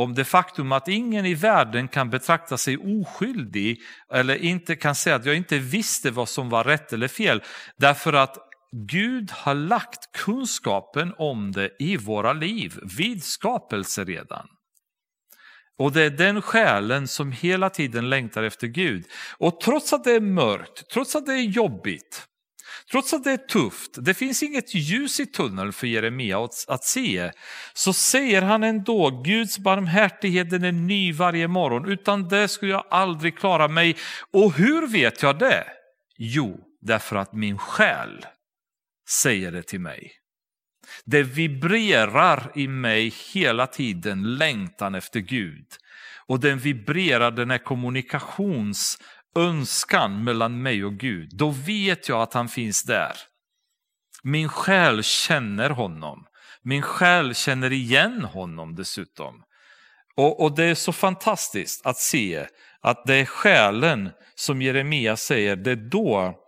om det faktum att ingen i världen kan betrakta sig oskyldig eller inte kan säga att jag inte visste vad som var rätt eller fel. Därför att Gud har lagt kunskapen om det i våra liv vid skapelse redan. Och det är den själen som hela tiden längtar efter Gud. Och trots att det är mörkt, trots att det är jobbigt, Trots att det är tufft, det finns inget ljus i tunneln för Jeremia att se, så säger han ändå Guds barmhärtighet den är ny varje morgon, utan det skulle jag aldrig klara mig. Och hur vet jag det? Jo, därför att min själ säger det till mig. Det vibrerar i mig hela tiden längtan efter Gud. Och den vibrerar, den är kommunikations önskan mellan mig och Gud, då vet jag att han finns där. Min själ känner honom. Min själ känner igen honom dessutom. Och, och det är så fantastiskt att se att det är själen som Jeremia säger, det är då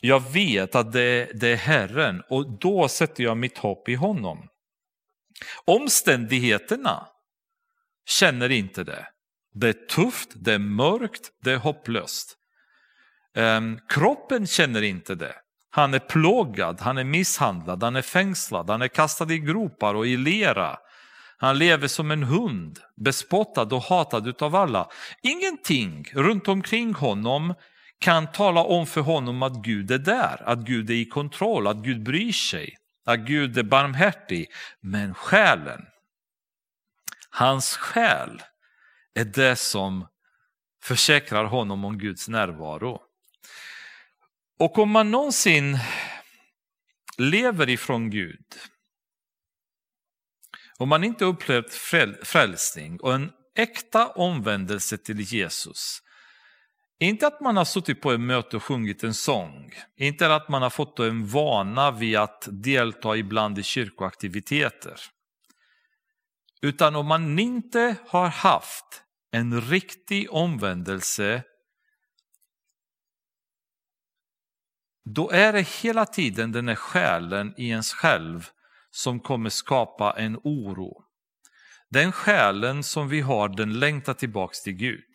jag vet att det, det är Herren och då sätter jag mitt hopp i honom. Omständigheterna känner inte det. Det är tufft, det är mörkt, det är hopplöst. Um, kroppen känner inte det. Han är plågad, han är misshandlad, han är fängslad, han är kastad i gropar och i lera. Han lever som en hund, bespottad och hatad av alla. Ingenting runt omkring honom kan tala om för honom att Gud är där, att Gud är i kontroll, att Gud bryr sig, att Gud är barmhärtig. Men själen, hans själ är det som försäkrar honom om Guds närvaro. Och om man någonsin lever ifrån Gud, om man inte upplevt frälsning och en äkta omvändelse till Jesus, inte att man har suttit på ett möte och sjungit en sång, inte att man har fått en vana vid att delta ibland i kyrkoaktiviteter, utan om man inte har haft en riktig omvändelse, då är det hela tiden den här själen i ens själv som kommer skapa en oro. Den själen som vi har, den längtar tillbaks till Gud.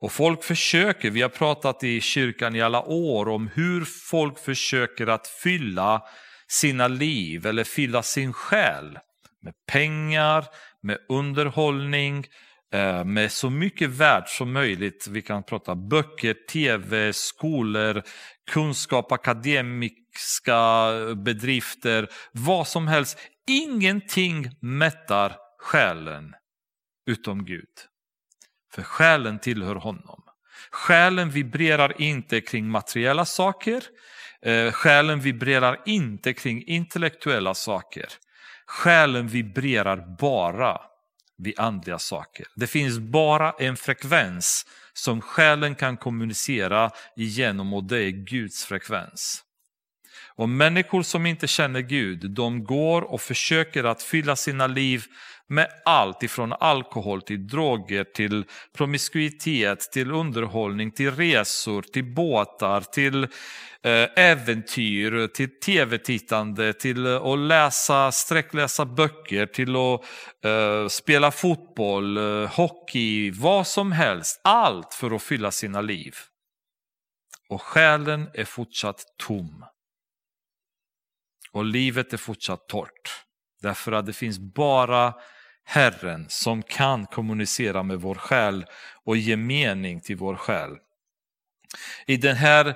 Och folk försöker, vi har pratat i kyrkan i alla år om hur folk försöker att fylla sina liv eller fylla sin själ med pengar, med underhållning, Eh, med så mycket värld som möjligt. Vi kan prata böcker, tv, skolor, kunskap, akademiska bedrifter, vad som helst. Ingenting mättar själen utom Gud. För själen tillhör honom. Själen vibrerar inte kring materiella saker. Eh, själen vibrerar inte kring intellektuella saker. Själen vibrerar bara vid andliga saker. Det finns bara en frekvens som själen kan kommunicera igenom och det är Guds frekvens. Och människor som inte känner Gud, de går och försöker att fylla sina liv med allt ifrån alkohol till droger, till promiskuitet, till underhållning, till resor, till båtar, till eh, äventyr, till tv-tittande, till att läsa, sträckläsa böcker, till att eh, spela fotboll, eh, hockey, vad som helst. Allt för att fylla sina liv. Och själen är fortsatt tom. Och livet är fortsatt torrt. Därför att det finns bara Herren som kan kommunicera med vår själ och ge mening till vår själ. I den här,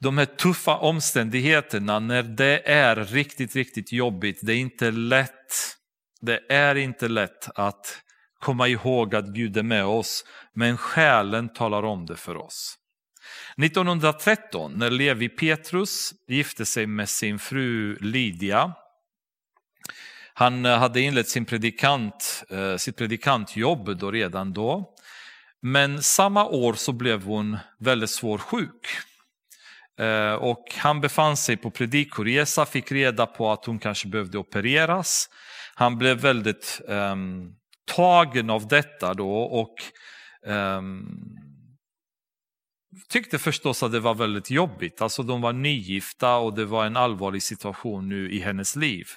de här tuffa omständigheterna när det är riktigt, riktigt jobbigt, det är inte lätt, det är inte lätt att komma ihåg att Gud är med oss, men själen talar om det för oss. 1913 när Levi Petrus gifte sig med sin fru Lydia han eh, hade inlett sin predikant, eh, sitt predikantjobb då redan då. Men samma år så blev hon väldigt svårt sjuk. Eh, och han befann sig på predikoresa, fick reda på att hon kanske behövde opereras. Han blev väldigt um, tagen av detta då och um, tyckte förstås att det var väldigt jobbigt. Alltså de var nygifta och det var en allvarlig situation nu i hennes liv.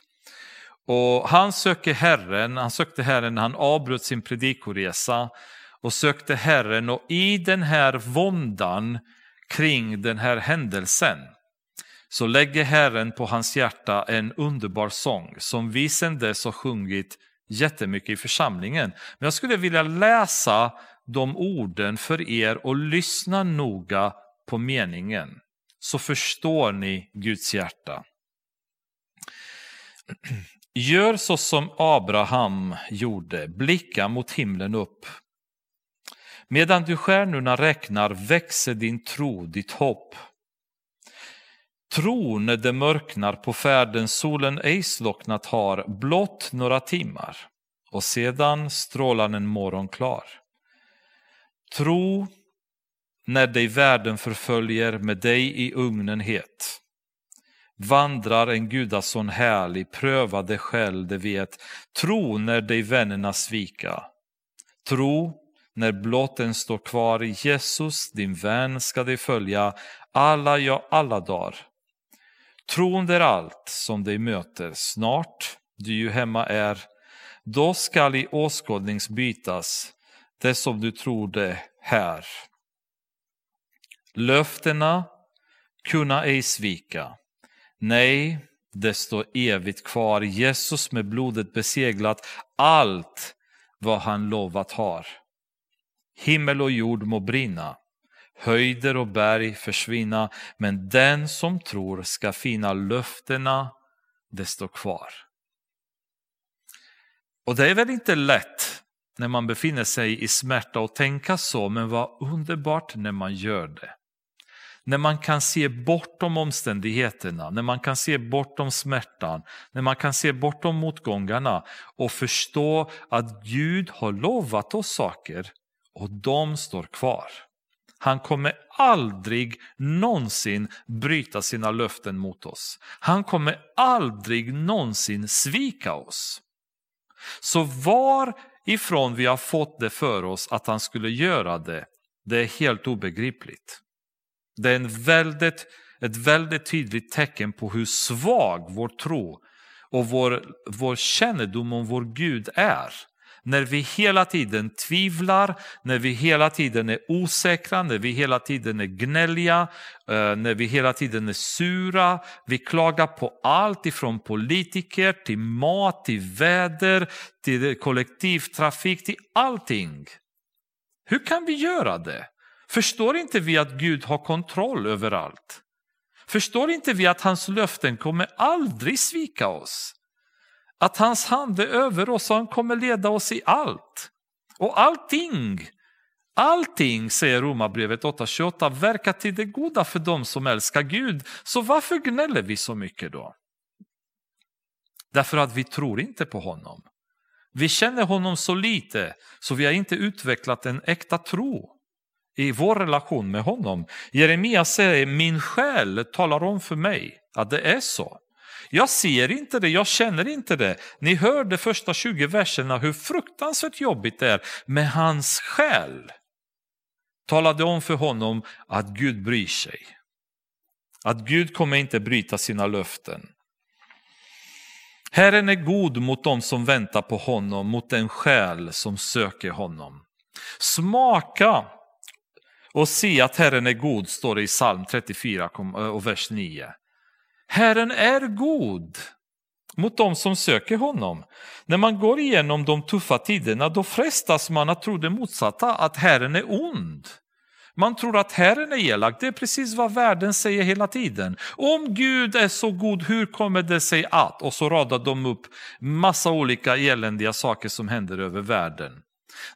Och han söker Herren, han sökte Herren när han avbröt sin predikoresa och sökte Herren och i den här våndan kring den här händelsen så lägger Herren på hans hjärta en underbar sång som vi sedan dess har sjungit jättemycket i församlingen. Men jag skulle vilja läsa de orden för er och lyssna noga på meningen så förstår ni Guds hjärta. Gör så som Abraham gjorde, blicka mot himlen upp. Medan du stjärnorna räknar växer din tro, ditt hopp. Tro när det mörknar på färden solen ej slocknat har, blott några timmar och sedan strålar en morgon klar. Tro när dig världen förföljer med dig i ugnen het vandrar en gudason härlig, pröva dig själv, det vet. Tro när dig vännerna svika. Tro när blåten står kvar i Jesus, din vän ska dig följa alla, ja alla dagar. Tron är allt som dig möter, snart du ju hemma är, då skall i åskådningsbytas det som du trodde här. Löftena kunna ej svika. Nej, det står evigt kvar. Jesus med blodet beseglat allt vad han lovat har. Himmel och jord må brinna, höjder och berg försvinna, men den som tror ska finna löftena, det står kvar. Och det är väl inte lätt när man befinner sig i smärta och tänka så, men vad underbart när man gör det. När man kan se bortom omständigheterna, när man kan se bortom smärtan, när man kan se bortom motgångarna och förstå att Gud har lovat oss saker och de står kvar. Han kommer aldrig någonsin bryta sina löften mot oss. Han kommer aldrig någonsin svika oss. Så varifrån vi har fått det för oss att han skulle göra det, det är helt obegripligt. Det är en väldigt, ett väldigt tydligt tecken på hur svag vår tro och vår, vår kännedom om vår Gud är. När vi hela tiden tvivlar, när vi hela tiden är osäkra, när vi hela tiden är gnälliga, eh, när vi hela tiden är sura. Vi klagar på allt ifrån politiker till mat, till väder, till kollektivtrafik, till allting. Hur kan vi göra det? Förstår inte vi att Gud har kontroll över allt? Förstår inte vi att hans löften kommer aldrig svika oss? Att hans hand är över oss och han kommer leda oss i allt. Och allting, allting, säger Romarbrevet 8.28, verkar till det goda för dem som älskar Gud. Så varför gnäller vi så mycket då? Därför att vi tror inte på honom. Vi känner honom så lite så vi har inte utvecklat en äkta tro i vår relation med honom. Jeremia säger, min själ talar om för mig att det är så. Jag ser inte det, jag känner inte det. Ni hör de första 20 verserna hur fruktansvärt jobbigt det är. Men hans själ talade om för honom att Gud bryr sig. Att Gud kommer inte bryta sina löften. Herren är god mot dem som väntar på honom, mot den själ som söker honom. Smaka och se att Herren är god, står det i psalm 34 och vers 9. Herren är god mot dem som söker honom. När man går igenom de tuffa tiderna då frestas man att tro det motsatta, att Herren är ond. Man tror att Herren är elak, det är precis vad världen säger hela tiden. Om Gud är så god, hur kommer det sig att? Och så radar de upp massa olika eländiga saker som händer över världen.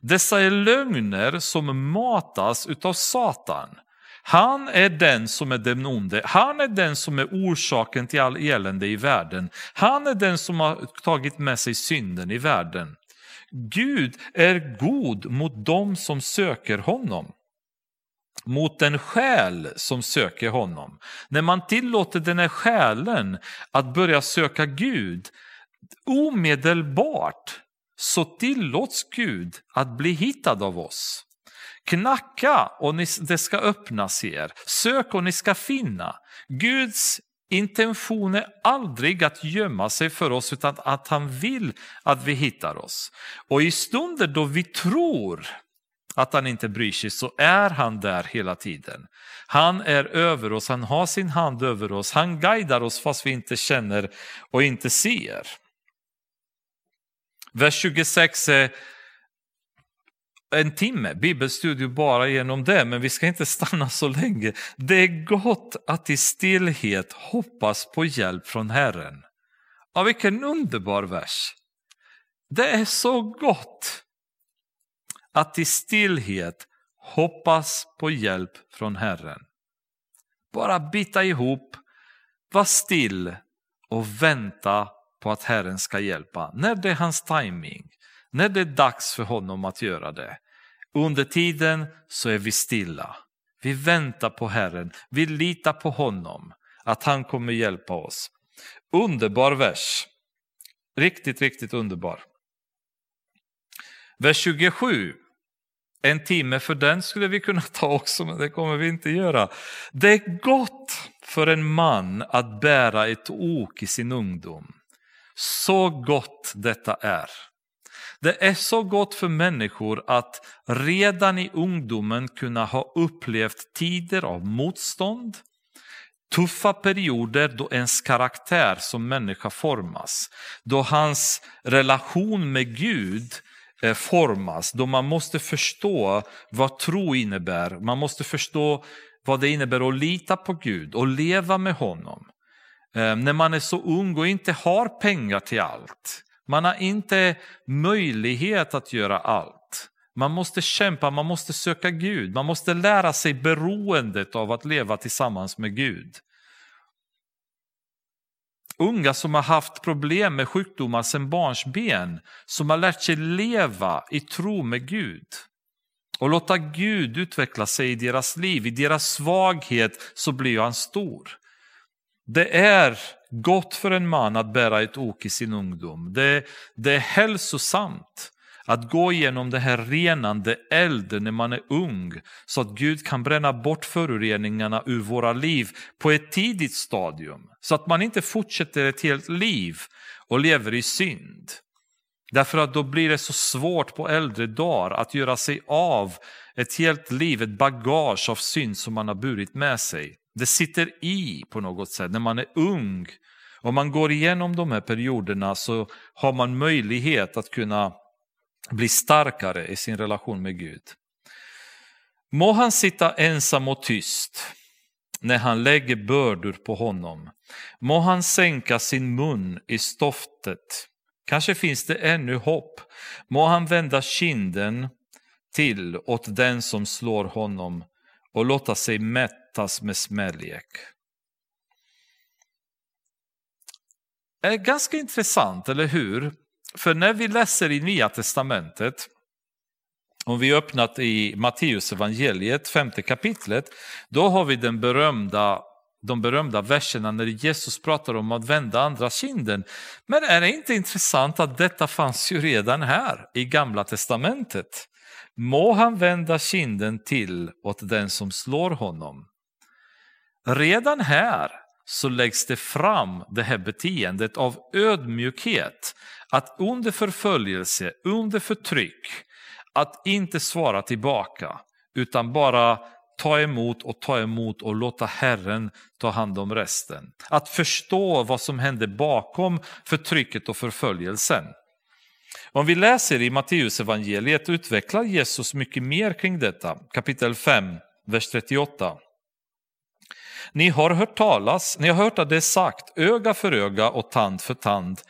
Dessa är lögner som matas utav Satan. Han är den som är den onde, han är den som är orsaken till all elände i världen. Han är den som har tagit med sig synden i världen. Gud är god mot dem som söker honom mot den själ som söker honom. När man tillåter den här själen att börja söka Gud, omedelbart så tillåts Gud att bli hittad av oss. Knacka och det ska öppnas er. Sök och ni ska finna. Guds intention är aldrig att gömma sig för oss utan att han vill att vi hittar oss. Och i stunder då vi tror att han inte bryr sig så är han där hela tiden. Han är över oss, han har sin hand över oss, han guidar oss fast vi inte känner och inte ser. Vers 26 är en timme bibelstudio bara genom det, men vi ska inte stanna så länge. Det är gott att i stillhet hoppas på hjälp från Herren. Ja, vilken underbar vers. Det är så gott att i stillhet hoppas på hjälp från Herren. Bara bita ihop, var still och vänta på att Herren ska hjälpa. När det är hans timing, när det är dags för honom att göra det. Under tiden så är vi stilla. Vi väntar på Herren, vi litar på honom, att han kommer hjälpa oss. Underbar vers. Riktigt, riktigt underbar. Vers 27. En timme för den skulle vi kunna ta också, men det kommer vi inte göra. Det är gott för en man att bära ett ok i sin ungdom. Så gott detta är. Det är så gott för människor att redan i ungdomen kunna ha upplevt tider av motstånd, tuffa perioder då ens karaktär som människa formas, då hans relation med Gud eh, formas, då man måste förstå vad tro innebär. Man måste förstå vad det innebär att lita på Gud och leva med honom. Eh, när man är så ung och inte har pengar till allt. Man har inte möjlighet att göra allt. Man måste kämpa, man måste söka Gud, man måste lära sig beroendet av att leva tillsammans med Gud. Unga som har haft problem med sjukdomar sedan barnsben, som har lärt sig leva i tro med Gud och låta Gud utveckla sig i deras liv. I deras svaghet så blir han stor. Det är gott för en man att bära ett ok i sin ungdom. Det, det är hälsosamt att gå igenom den här renande elden när man är ung så att Gud kan bränna bort föroreningarna ur våra liv på ett tidigt stadium. Så att man inte fortsätter ett helt liv och lever i synd. Därför att då blir det så svårt på äldre dagar att göra sig av ett helt liv, ett bagage av synd som man har burit med sig. Det sitter i på något sätt när man är ung. Om man går igenom de här perioderna så har man möjlighet att kunna bli starkare i sin relation med Gud. Må han sitta ensam och tyst när han lägger bördor på honom. Må han sänka sin mun i stoftet. Kanske finns det ännu hopp. Må han vända kinden till åt den som slår honom och låta sig mättas med smälek. är eh, ganska intressant, eller hur? För när vi läser i Nya Testamentet, om vi öppnat i Matteus evangeliet, femte kapitlet, då har vi den berömda, de berömda verserna när Jesus pratar om att vända andra kinden. Men är det inte intressant att detta fanns ju redan här i Gamla Testamentet? Må han vända kinden till åt den som slår honom. Redan här så läggs det fram det här beteendet av ödmjukhet, att under förföljelse, under förtryck, att inte svara tillbaka, utan bara ta emot och ta emot och låta Herren ta hand om resten. Att förstå vad som hände bakom förtrycket och förföljelsen. Om vi läser i Matteus evangeliet utvecklar Jesus mycket mer kring detta, kapitel 5, vers 38. Ni har hört talas, ni har hört att det är sagt, öga för öga och tand för tand.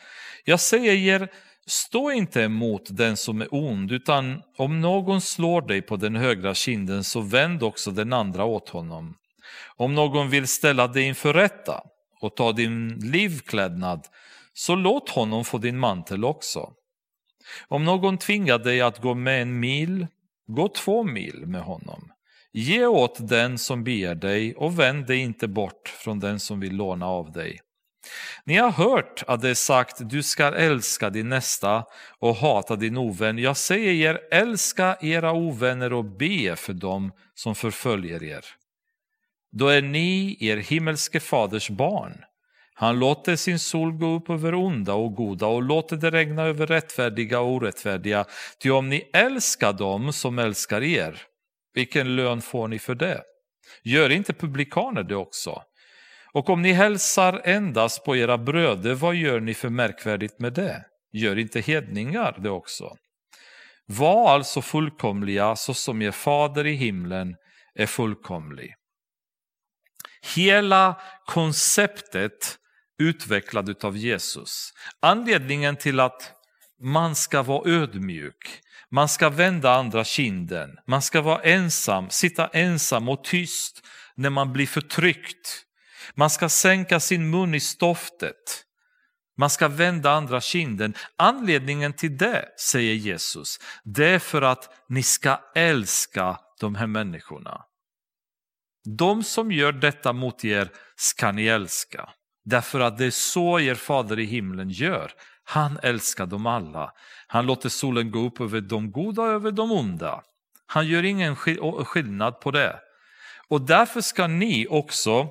Jag säger er, stå inte emot den som är ond, utan om någon slår dig på den högra kinden så vänd också den andra åt honom. Om någon vill ställa dig inför rätta och ta din livklädnad, så låt honom få din mantel också. Om någon tvingar dig att gå med en mil, gå två mil med honom. Ge åt den som ber dig och vänd dig inte bort från den som vill låna av dig. Ni har hört att det är sagt du ska älska din nästa och hata din ovän. Jag säger er, älska era ovänner och be för dem som förföljer er. Då är ni er himmelske faders barn. Han låter sin sol gå upp över onda och goda och låter det regna över rättfärdiga och orättfärdiga. Ty om ni älskar dem som älskar er, vilken lön får ni för det? Gör inte publikaner det också? Och om ni hälsar endast på era bröder, vad gör ni för märkvärdigt med det? Gör inte hedningar det också? Var alltså fullkomliga så som er fader i himlen är fullkomlig. Hela konceptet utvecklad av Jesus. Anledningen till att man ska vara ödmjuk, man ska vända andra kinden, man ska vara ensam, sitta ensam och tyst när man blir förtryckt. Man ska sänka sin mun i stoftet. Man ska vända andra kinden. Anledningen till det, säger Jesus, det är för att ni ska älska de här människorna. De som gör detta mot er ska ni älska. Därför att det är så er fader i himlen gör. Han älskar dem alla. Han låter solen gå upp över de goda och över de onda. Han gör ingen skillnad på det. Och därför ska ni också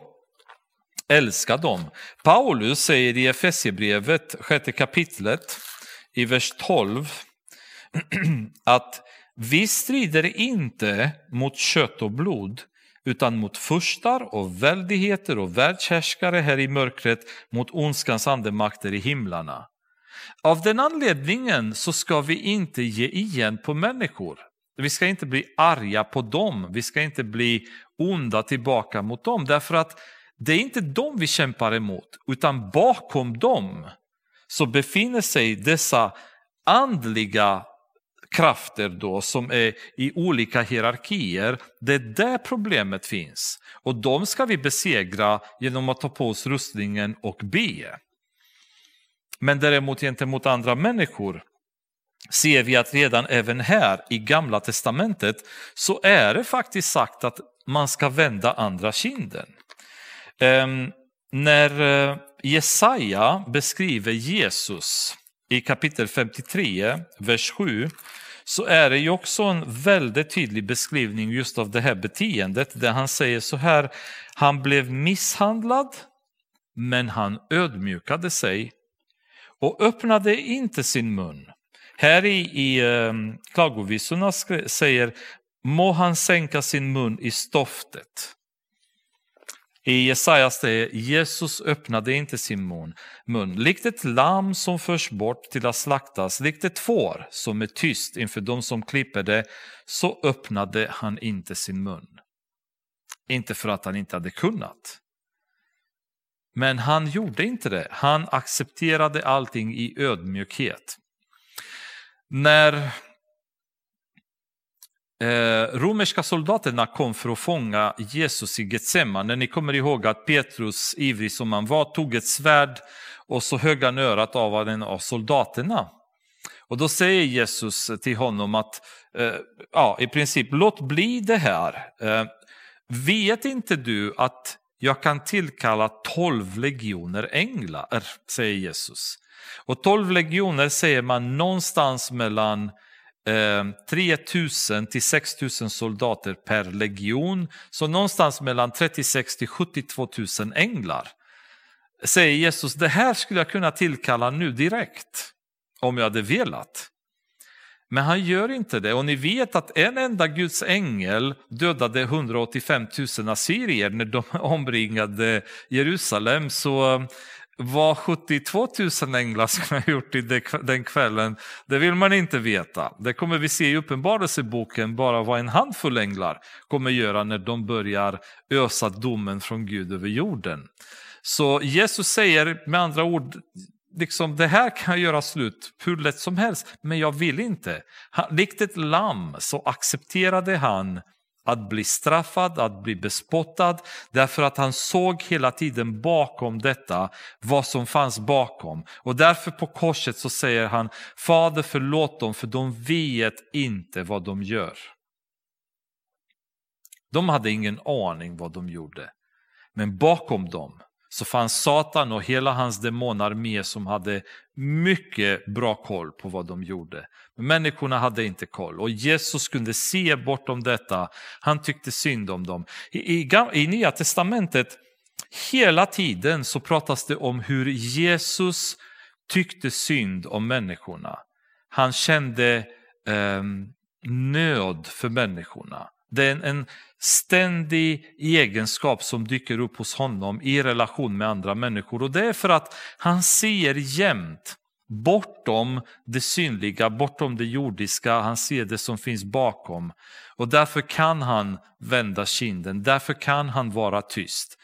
älska dem. Paulus säger i Efesierbrevet, sjätte kapitlet, i vers 12, att vi strider inte mot kött och blod, utan mot furstar och väldigheter och världshärskare här i mörkret, mot ondskans andemakter i himlarna. Av den anledningen så ska vi inte ge igen på människor. Vi ska inte bli arga på dem, vi ska inte bli onda tillbaka mot dem, därför att det är inte dem vi kämpar emot, utan bakom dem så befinner sig dessa andliga krafter då som är i olika hierarkier, det är där problemet finns. Och de ska vi besegra genom att ta på oss rustningen och be. Men däremot gentemot andra människor ser vi att redan även här i gamla testamentet så är det faktiskt sagt att man ska vända andra kinden. Um, när eh, Jesaja beskriver Jesus i kapitel 53, vers 7, så är det ju också en väldigt tydlig beskrivning just av det här beteendet där han säger så här, han blev misshandlad men han ödmjukade sig och öppnade inte sin mun. Här i, i um, klagovisorna säger må han sänka sin mun i stoftet. I Jesaja säger Jesus öppnade inte sin mun, mun. Likt ett lamm som förs bort till att slaktas, likt ett får som är tyst inför de som klipper det, så öppnade han inte sin mun. Inte för att han inte hade kunnat. Men han gjorde inte det. Han accepterade allting i ödmjukhet. När eh, romerska soldaterna kom för att fånga Jesus i Getsemane. Ni kommer ihåg att Petrus, ivrig som han var, tog ett svärd och så högg han örat av en av soldaterna. Och då säger Jesus till honom att, eh, ja i princip, låt bli det här. Eh, vet inte du att jag kan tillkalla tolv legioner änglar, säger Jesus. Och tolv legioner säger man någonstans mellan Eh, 3000 till 6000 soldater per legion. Så någonstans mellan 36 till 72 000 änglar. Säger Jesus, det här skulle jag kunna tillkalla nu direkt om jag hade velat. Men han gör inte det och ni vet att en enda Guds ängel dödade 185 000 assyrier när de omringade Jerusalem. Så vad 72 000 änglar ska ha gjort i den kvällen, det vill man inte veta. Det kommer vi se i Uppenbarelseboken, bara vad en handfull änglar kommer göra när de börjar ösa domen från Gud över jorden. Så Jesus säger med andra ord, liksom, det här kan jag göra slut hur lätt som helst, men jag vill inte. Han, likt ett lamm så accepterade han att bli straffad, att bli bespottad, därför att han såg hela tiden bakom detta vad som fanns bakom. Och därför på korset så säger han, Fader förlåt dem för de vet inte vad de gör. De hade ingen aning vad de gjorde. Men bakom dem så fanns Satan och hela hans demonarmé som hade mycket bra koll på vad de gjorde. Men människorna hade inte koll och Jesus kunde se bortom detta. Han tyckte synd om dem. I, i, i Nya Testamentet hela tiden så pratas det om hur Jesus tyckte synd om människorna. Han kände eh, nöd för människorna. Det är en, en ständig egenskap som dyker upp hos honom i relation med andra människor. Och det är för att han ser jämt bortom det synliga, bortom det jordiska, han ser det som finns bakom. Och därför kan han vända kinden, därför kan han vara tyst.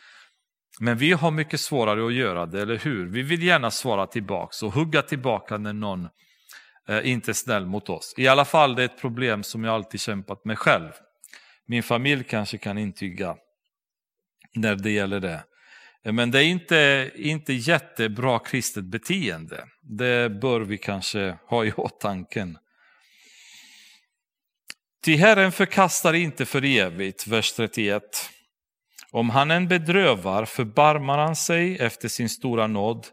Men vi har mycket svårare att göra det, eller hur? Vi vill gärna svara tillbaks och hugga tillbaka när någon eh, inte är snäll mot oss. I alla fall det är ett problem som jag alltid kämpat med själv. Min familj kanske kan intyga när det gäller det. Men det är inte, inte jättebra kristet beteende. Det bör vi kanske ha i åtanke. Ty Herren förkastar inte för evigt, vers 31. Om han än bedrövar förbarmar han sig efter sin stora nåd.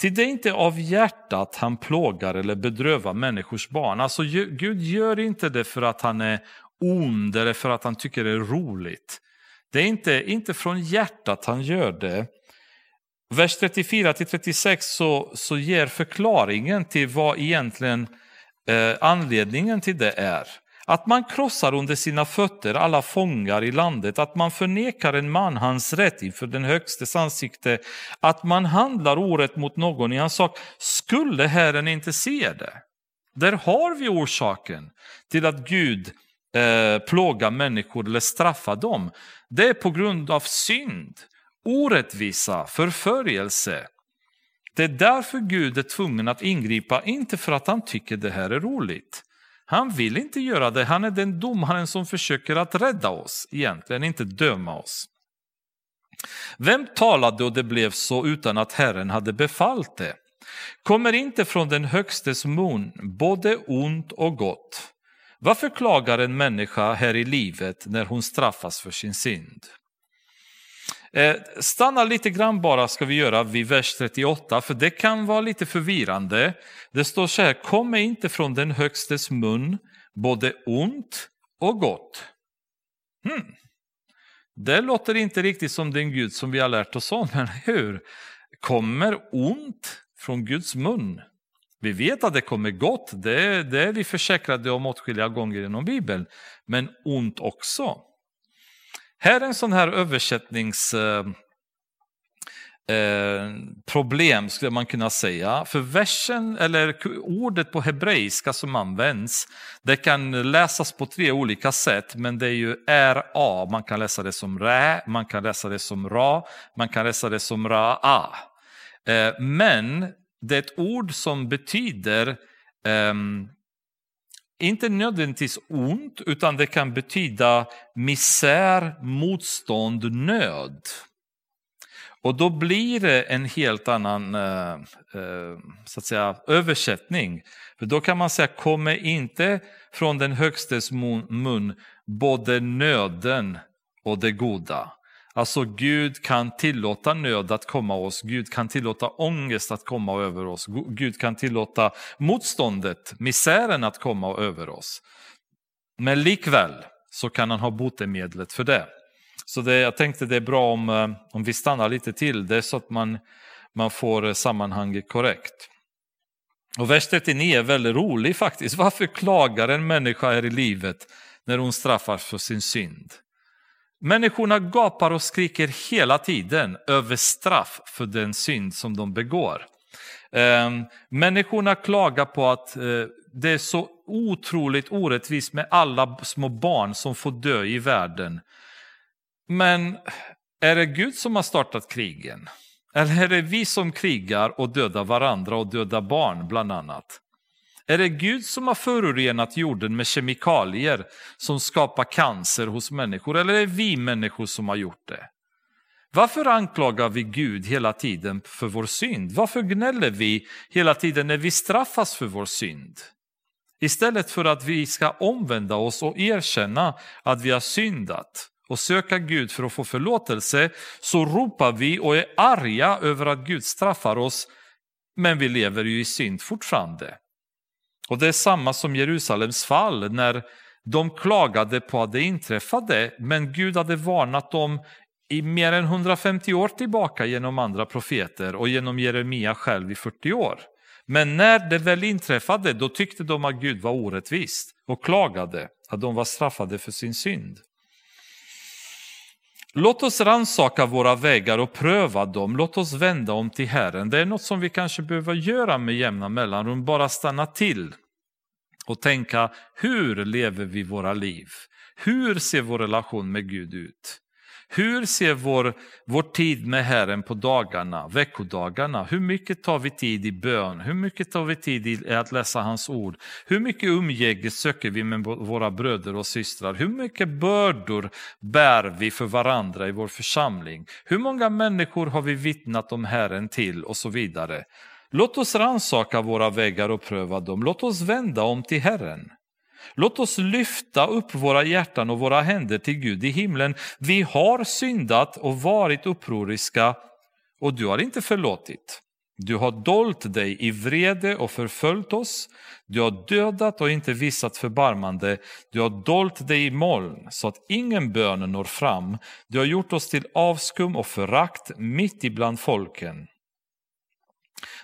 Till det är inte av hjärtat han plågar eller bedrövar människors barn. Alltså Gud gör inte det för att han är ond eller för att han tycker det är roligt. Det är inte, inte från hjärtat han gör det. Vers 34 36 så, så ger förklaringen till vad egentligen eh, anledningen till det är. Att man krossar under sina fötter alla fångar i landet, att man förnekar en man hans rätt inför den högstes ansikte, att man handlar orätt mot någon i hans sak. Skulle Herren inte se det? Där har vi orsaken till att Gud eh, plåga människor eller straffa dem. Det är på grund av synd, orättvisa, förföljelse. Det är därför Gud är tvungen att ingripa, inte för att han tycker det här är roligt. Han vill inte göra det, han är den domaren som försöker att rädda oss, egentligen inte döma oss. Vem talade och det blev så utan att Herren hade befallt det? Kommer inte från den högstes mun både ont och gott. Varför klagar en människa här i livet när hon straffas för sin synd? Eh, stanna lite grann bara ska vi göra vid vers 38, för det kan vara lite förvirrande. Det står så här, kom inte från den högstes mun både ont och gott. Hmm. Det låter inte riktigt som den Gud som vi har lärt oss om, men hur? Kommer ont från Guds mun? Vi vet att det kommer gott, det, det är vi försäkrade om åtskilliga gånger inom Bibeln, men ont också. Här är en sån här översättningsproblem eh, eh skulle man kunna säga. För versen, eller ordet på hebreiska som används, det kan läsas på tre olika sätt, men det är ju ra, man kan läsa det som rä, man kan läsa det som ra, man kan läsa det som ra-a. Eh, men det är ett ord som betyder um, inte nödvändigtvis ont, utan det kan betyda misär, motstånd, nöd. Och då blir det en helt annan eh, eh, så att säga, översättning. För då kan man säga, kommer inte från den högstes mun både nöden och det goda. Alltså Gud kan tillåta nöd att komma oss, Gud kan tillåta ångest att komma över oss, Gud kan tillåta motståndet, misären att komma över oss. Men likväl så kan han ha botemedlet för det. Så det, jag tänkte det är bra om, eh, om vi stannar lite till det så att man, man får eh, sammanhanget korrekt. Och vers 39 är väldigt rolig faktiskt. Varför klagar en människa här i livet när hon straffas för sin synd? Människorna gapar och skriker hela tiden över straff för den synd som de begår. Ehm, människorna klagar på att eh, det är så otroligt orättvist med alla små barn som får dö i världen. Men är det Gud som har startat krigen? Eller är det vi som krigar och dödar varandra och dödar barn bland annat? Är det Gud som har förorenat jorden med kemikalier som skapar cancer hos människor eller är det vi människor som har gjort det? Varför anklagar vi Gud hela tiden för vår synd? Varför gnäller vi hela tiden när vi straffas för vår synd? Istället för att vi ska omvända oss och erkänna att vi har syndat och söka Gud för att få förlåtelse så ropar vi och är arga över att Gud straffar oss men vi lever ju i synd fortfarande. Och det är samma som Jerusalems fall när de klagade på att det inträffade men Gud hade varnat dem i mer än 150 år tillbaka genom andra profeter och genom Jeremia själv i 40 år. Men när det väl inträffade då tyckte de att Gud var orättvist och klagade att de var straffade för sin synd. Låt oss ransaka våra vägar och pröva dem. Låt oss vända om till Herren. Det är något som vi kanske behöver göra med jämna mellanrum. Bara stanna till och tänka, hur lever vi våra liv? Hur ser vår relation med Gud ut? Hur ser vår, vår tid med Herren på dagarna, veckodagarna? Hur mycket tar vi tid i bön? Hur mycket tar vi tid i att läsa hans ord? Hur mycket umgänge söker vi med våra bröder och systrar? Hur mycket bördor bär vi för varandra i vår församling? Hur många människor har vi vittnat om Herren till och så vidare? Låt oss ransaka våra vägar och pröva dem. Låt oss vända om till Herren. Låt oss lyfta upp våra hjärtan och våra händer till Gud i himlen. Vi har syndat och varit upproriska och du har inte förlåtit. Du har dolt dig i vrede och förföljt oss. Du har dödat och inte visat förbarmande. Du har dolt dig i moln så att ingen bön når fram. Du har gjort oss till avskum och förakt mitt ibland folken.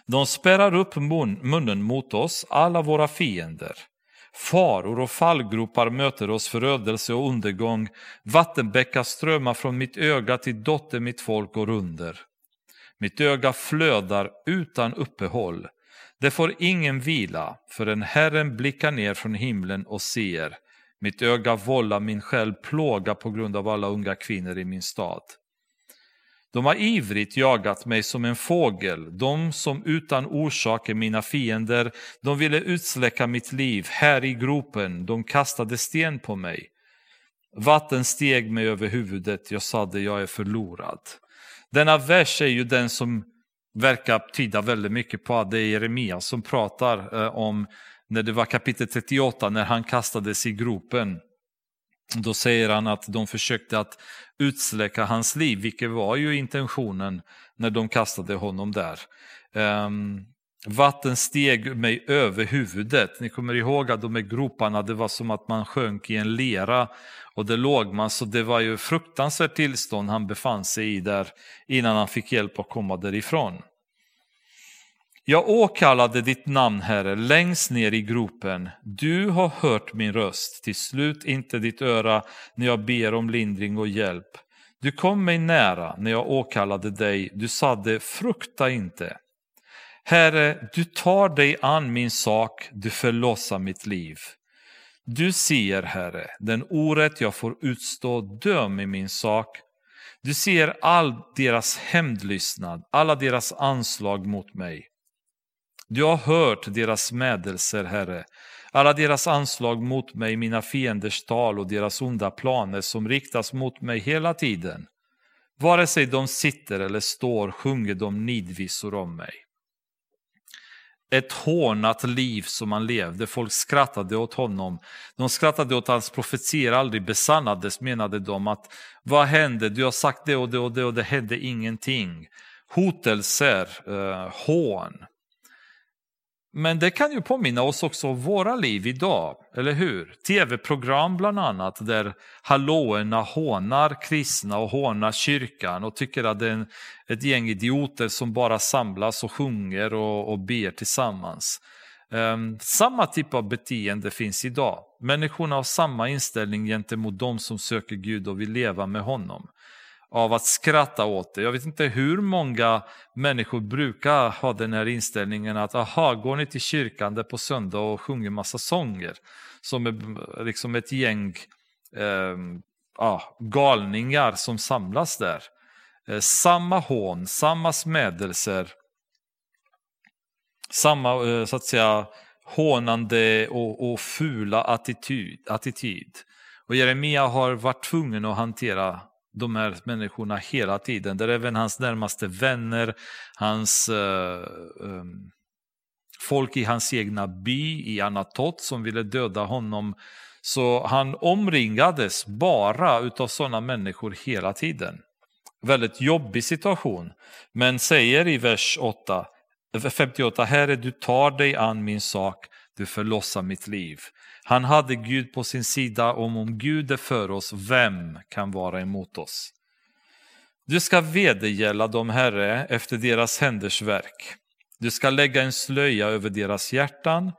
De spärrar upp mun, munnen mot oss, alla våra fiender. Faror och fallgropar möter oss förödelse och undergång. Vattenbäckar strömmar från mitt öga till dotter mitt folk går under. Mitt öga flödar utan uppehåll. Det får ingen vila förrän Herren blickar ner från himlen och ser. Mitt öga vållar min själ plåga på grund av alla unga kvinnor i min stad. De har ivrigt jagat mig som en fågel, de som utan orsak är mina fiender. De ville utsläcka mitt liv här i gropen, de kastade sten på mig. Vatten steg mig över huvudet, jag sade jag är förlorad. Denna vers är ju den som verkar tyda väldigt mycket på att det är Jeremia som pratar eh, om när det var kapitel 38 när han kastades i gropen. Då säger han att de försökte att utsläcka hans liv, vilket var ju intentionen när de kastade honom där. Um, vatten steg mig över huvudet. Ni kommer ihåg att de här groparna, det var som att man sjönk i en lera och det låg man, så det var ju fruktansvärt tillstånd han befann sig i där innan han fick hjälp att komma därifrån. Jag åkallade ditt namn, Herre, längst ner i gropen. Du har hört min röst, till slut inte ditt öra när jag ber om lindring och hjälp. Du kom mig nära när jag åkallade dig, du sade frukta inte. Herre, du tar dig an min sak, du förlossar mitt liv. Du ser, Herre, den orätt jag får utstå, döm i min sak. Du ser all deras hämndlystnad, alla deras anslag mot mig. Du har hört deras smädelser, Herre, Alla deras anslag mot mig, mina fienders tal och deras onda planer som riktas mot mig hela tiden. Vare sig de sitter eller står sjunger de nidvisor om mig. Ett hånat liv som han levde, folk skrattade åt honom. De skrattade åt hans profetier aldrig besannades menade de att vad hände, du har sagt det och det och det och det hände ingenting. Hotelser, eh, hån. Men det kan ju påminna oss också om våra liv idag, eller hur? Tv-program bland annat där hallåerna hånar kristna och hånar kyrkan och tycker att det är en, ett gäng idioter som bara samlas och sjunger och, och ber tillsammans. Um, samma typ av beteende finns idag. Människorna har samma inställning gentemot de som söker Gud och vill leva med honom av att skratta åt det. Jag vet inte hur många människor brukar ha den här inställningen att aha, går ni till kyrkan där på söndag och sjunger massa sånger som är liksom ett gäng eh, ja, galningar som samlas där. Eh, samma hån, samma smädelser, samma eh, så att säga hånande och, och fula attityd, attityd. Och Jeremia har varit tvungen att hantera de här människorna hela tiden. Där även hans närmaste vänner, hans eh, um, folk i hans egna by i Anatot som ville döda honom. Så han omringades bara utav sådana människor hela tiden. Väldigt jobbig situation. Men säger i vers 8, 58, eh, Herre du tar dig an min sak, du förlossar mitt liv. Han hade Gud på sin sida och om Gud är för oss, vem kan vara emot oss? Du ska vedergälla dem, Herre, efter deras händers verk. Du ska lägga en slöja över deras hjärtan.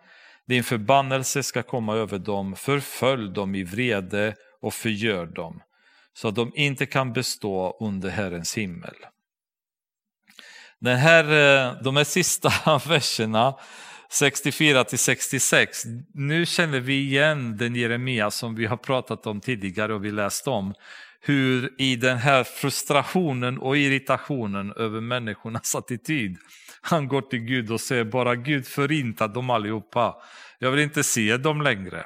Din förbannelse ska komma över dem, förfölj dem i vrede och förgör dem, så att de inte kan bestå under Herrens himmel. Den här, eh, de här sista verserna 64 till 66. Nu känner vi igen den Jeremia som vi har pratat om tidigare och vi läst om. Hur i den här frustrationen och irritationen över människornas attityd, han går till Gud och säger bara Gud förinta dem allihopa. Jag vill inte se dem längre.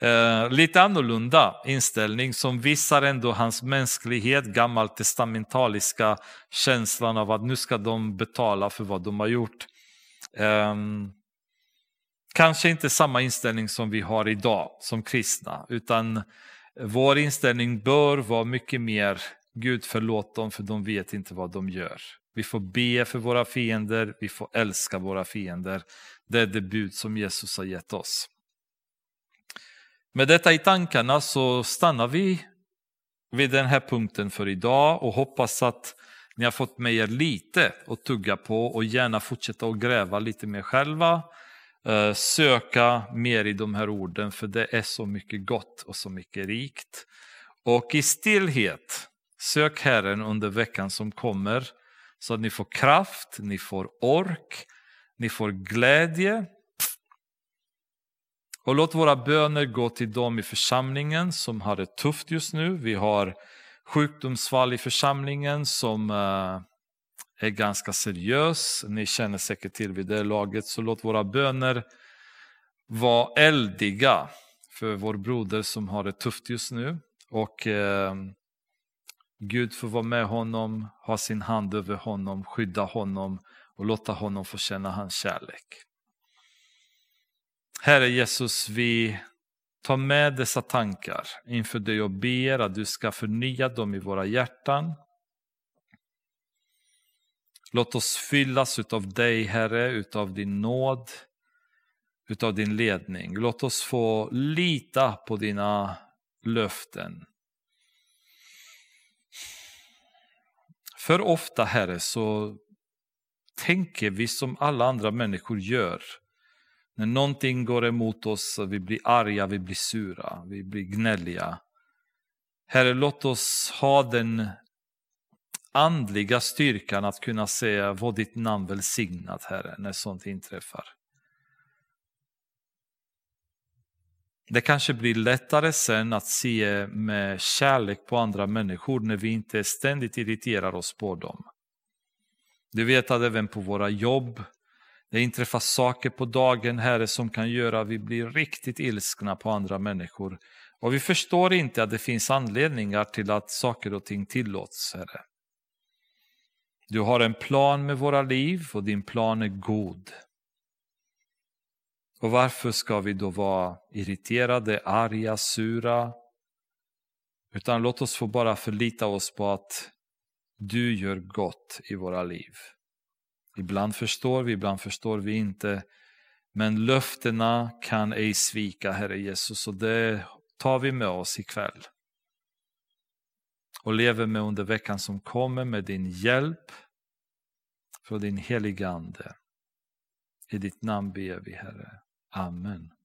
Eh, lite annorlunda inställning som visar ändå hans mänsklighet, gammaltestamentaliska känslan av att nu ska de betala för vad de har gjort. Um, kanske inte samma inställning som vi har idag som kristna, utan vår inställning bör vara mycket mer Gud förlåt dem för de vet inte vad de gör. Vi får be för våra fiender, vi får älska våra fiender. Det är det bud som Jesus har gett oss. Med detta i tankarna så stannar vi vid den här punkten för idag och hoppas att ni har fått med er lite att tugga på och gärna fortsätta att gräva lite mer själva. Eh, söka mer i de här orden för det är så mycket gott och så mycket rikt. Och i stillhet, sök Herren under veckan som kommer så att ni får kraft, ni får ork, ni får glädje. Och låt våra böner gå till dem i församlingen som har det tufft just nu. Vi har sjukdomsfall i församlingen som uh, är ganska seriös. Ni känner säkert till vid det laget, så låt våra böner vara eldiga för vår broder som har det tufft just nu. Och eh, Gud får vara med honom, ha sin hand över honom, skydda honom och låta honom få känna hans kärlek. Herre Jesus, vi tar med dessa tankar inför dig och ber att du ska förnya dem i våra hjärtan. Låt oss fyllas av dig, Herre, utav din nåd, utav din ledning. Låt oss få lita på dina löften. För ofta, Herre, så tänker vi som alla andra människor gör. När någonting går emot oss, vi blir arga, vi blir sura, vi blir gnälliga. Herre, låt oss ha den andliga styrkan att kunna säga vad ditt namn välsignat, Herre, när sånt inträffar. Det kanske blir lättare sen att se med kärlek på andra människor när vi inte ständigt irriterar oss på dem. Du vet att även på våra jobb Det inträffar saker på dagen, Herre, som kan göra att vi blir riktigt ilskna på andra människor. Och vi förstår inte att det finns anledningar till att saker och ting tillåts, Herre. Du har en plan med våra liv och din plan är god. Och varför ska vi då vara irriterade, arga, sura? Utan låt oss få bara förlita oss på att du gör gott i våra liv. Ibland förstår vi, ibland förstår vi inte. Men löftena kan ej svika, Herre Jesus, och det tar vi med oss ikväll. Och lever med under veckan som kommer med din hjälp från din heliga Ande. I ditt namn ber vi, Herre. Amen.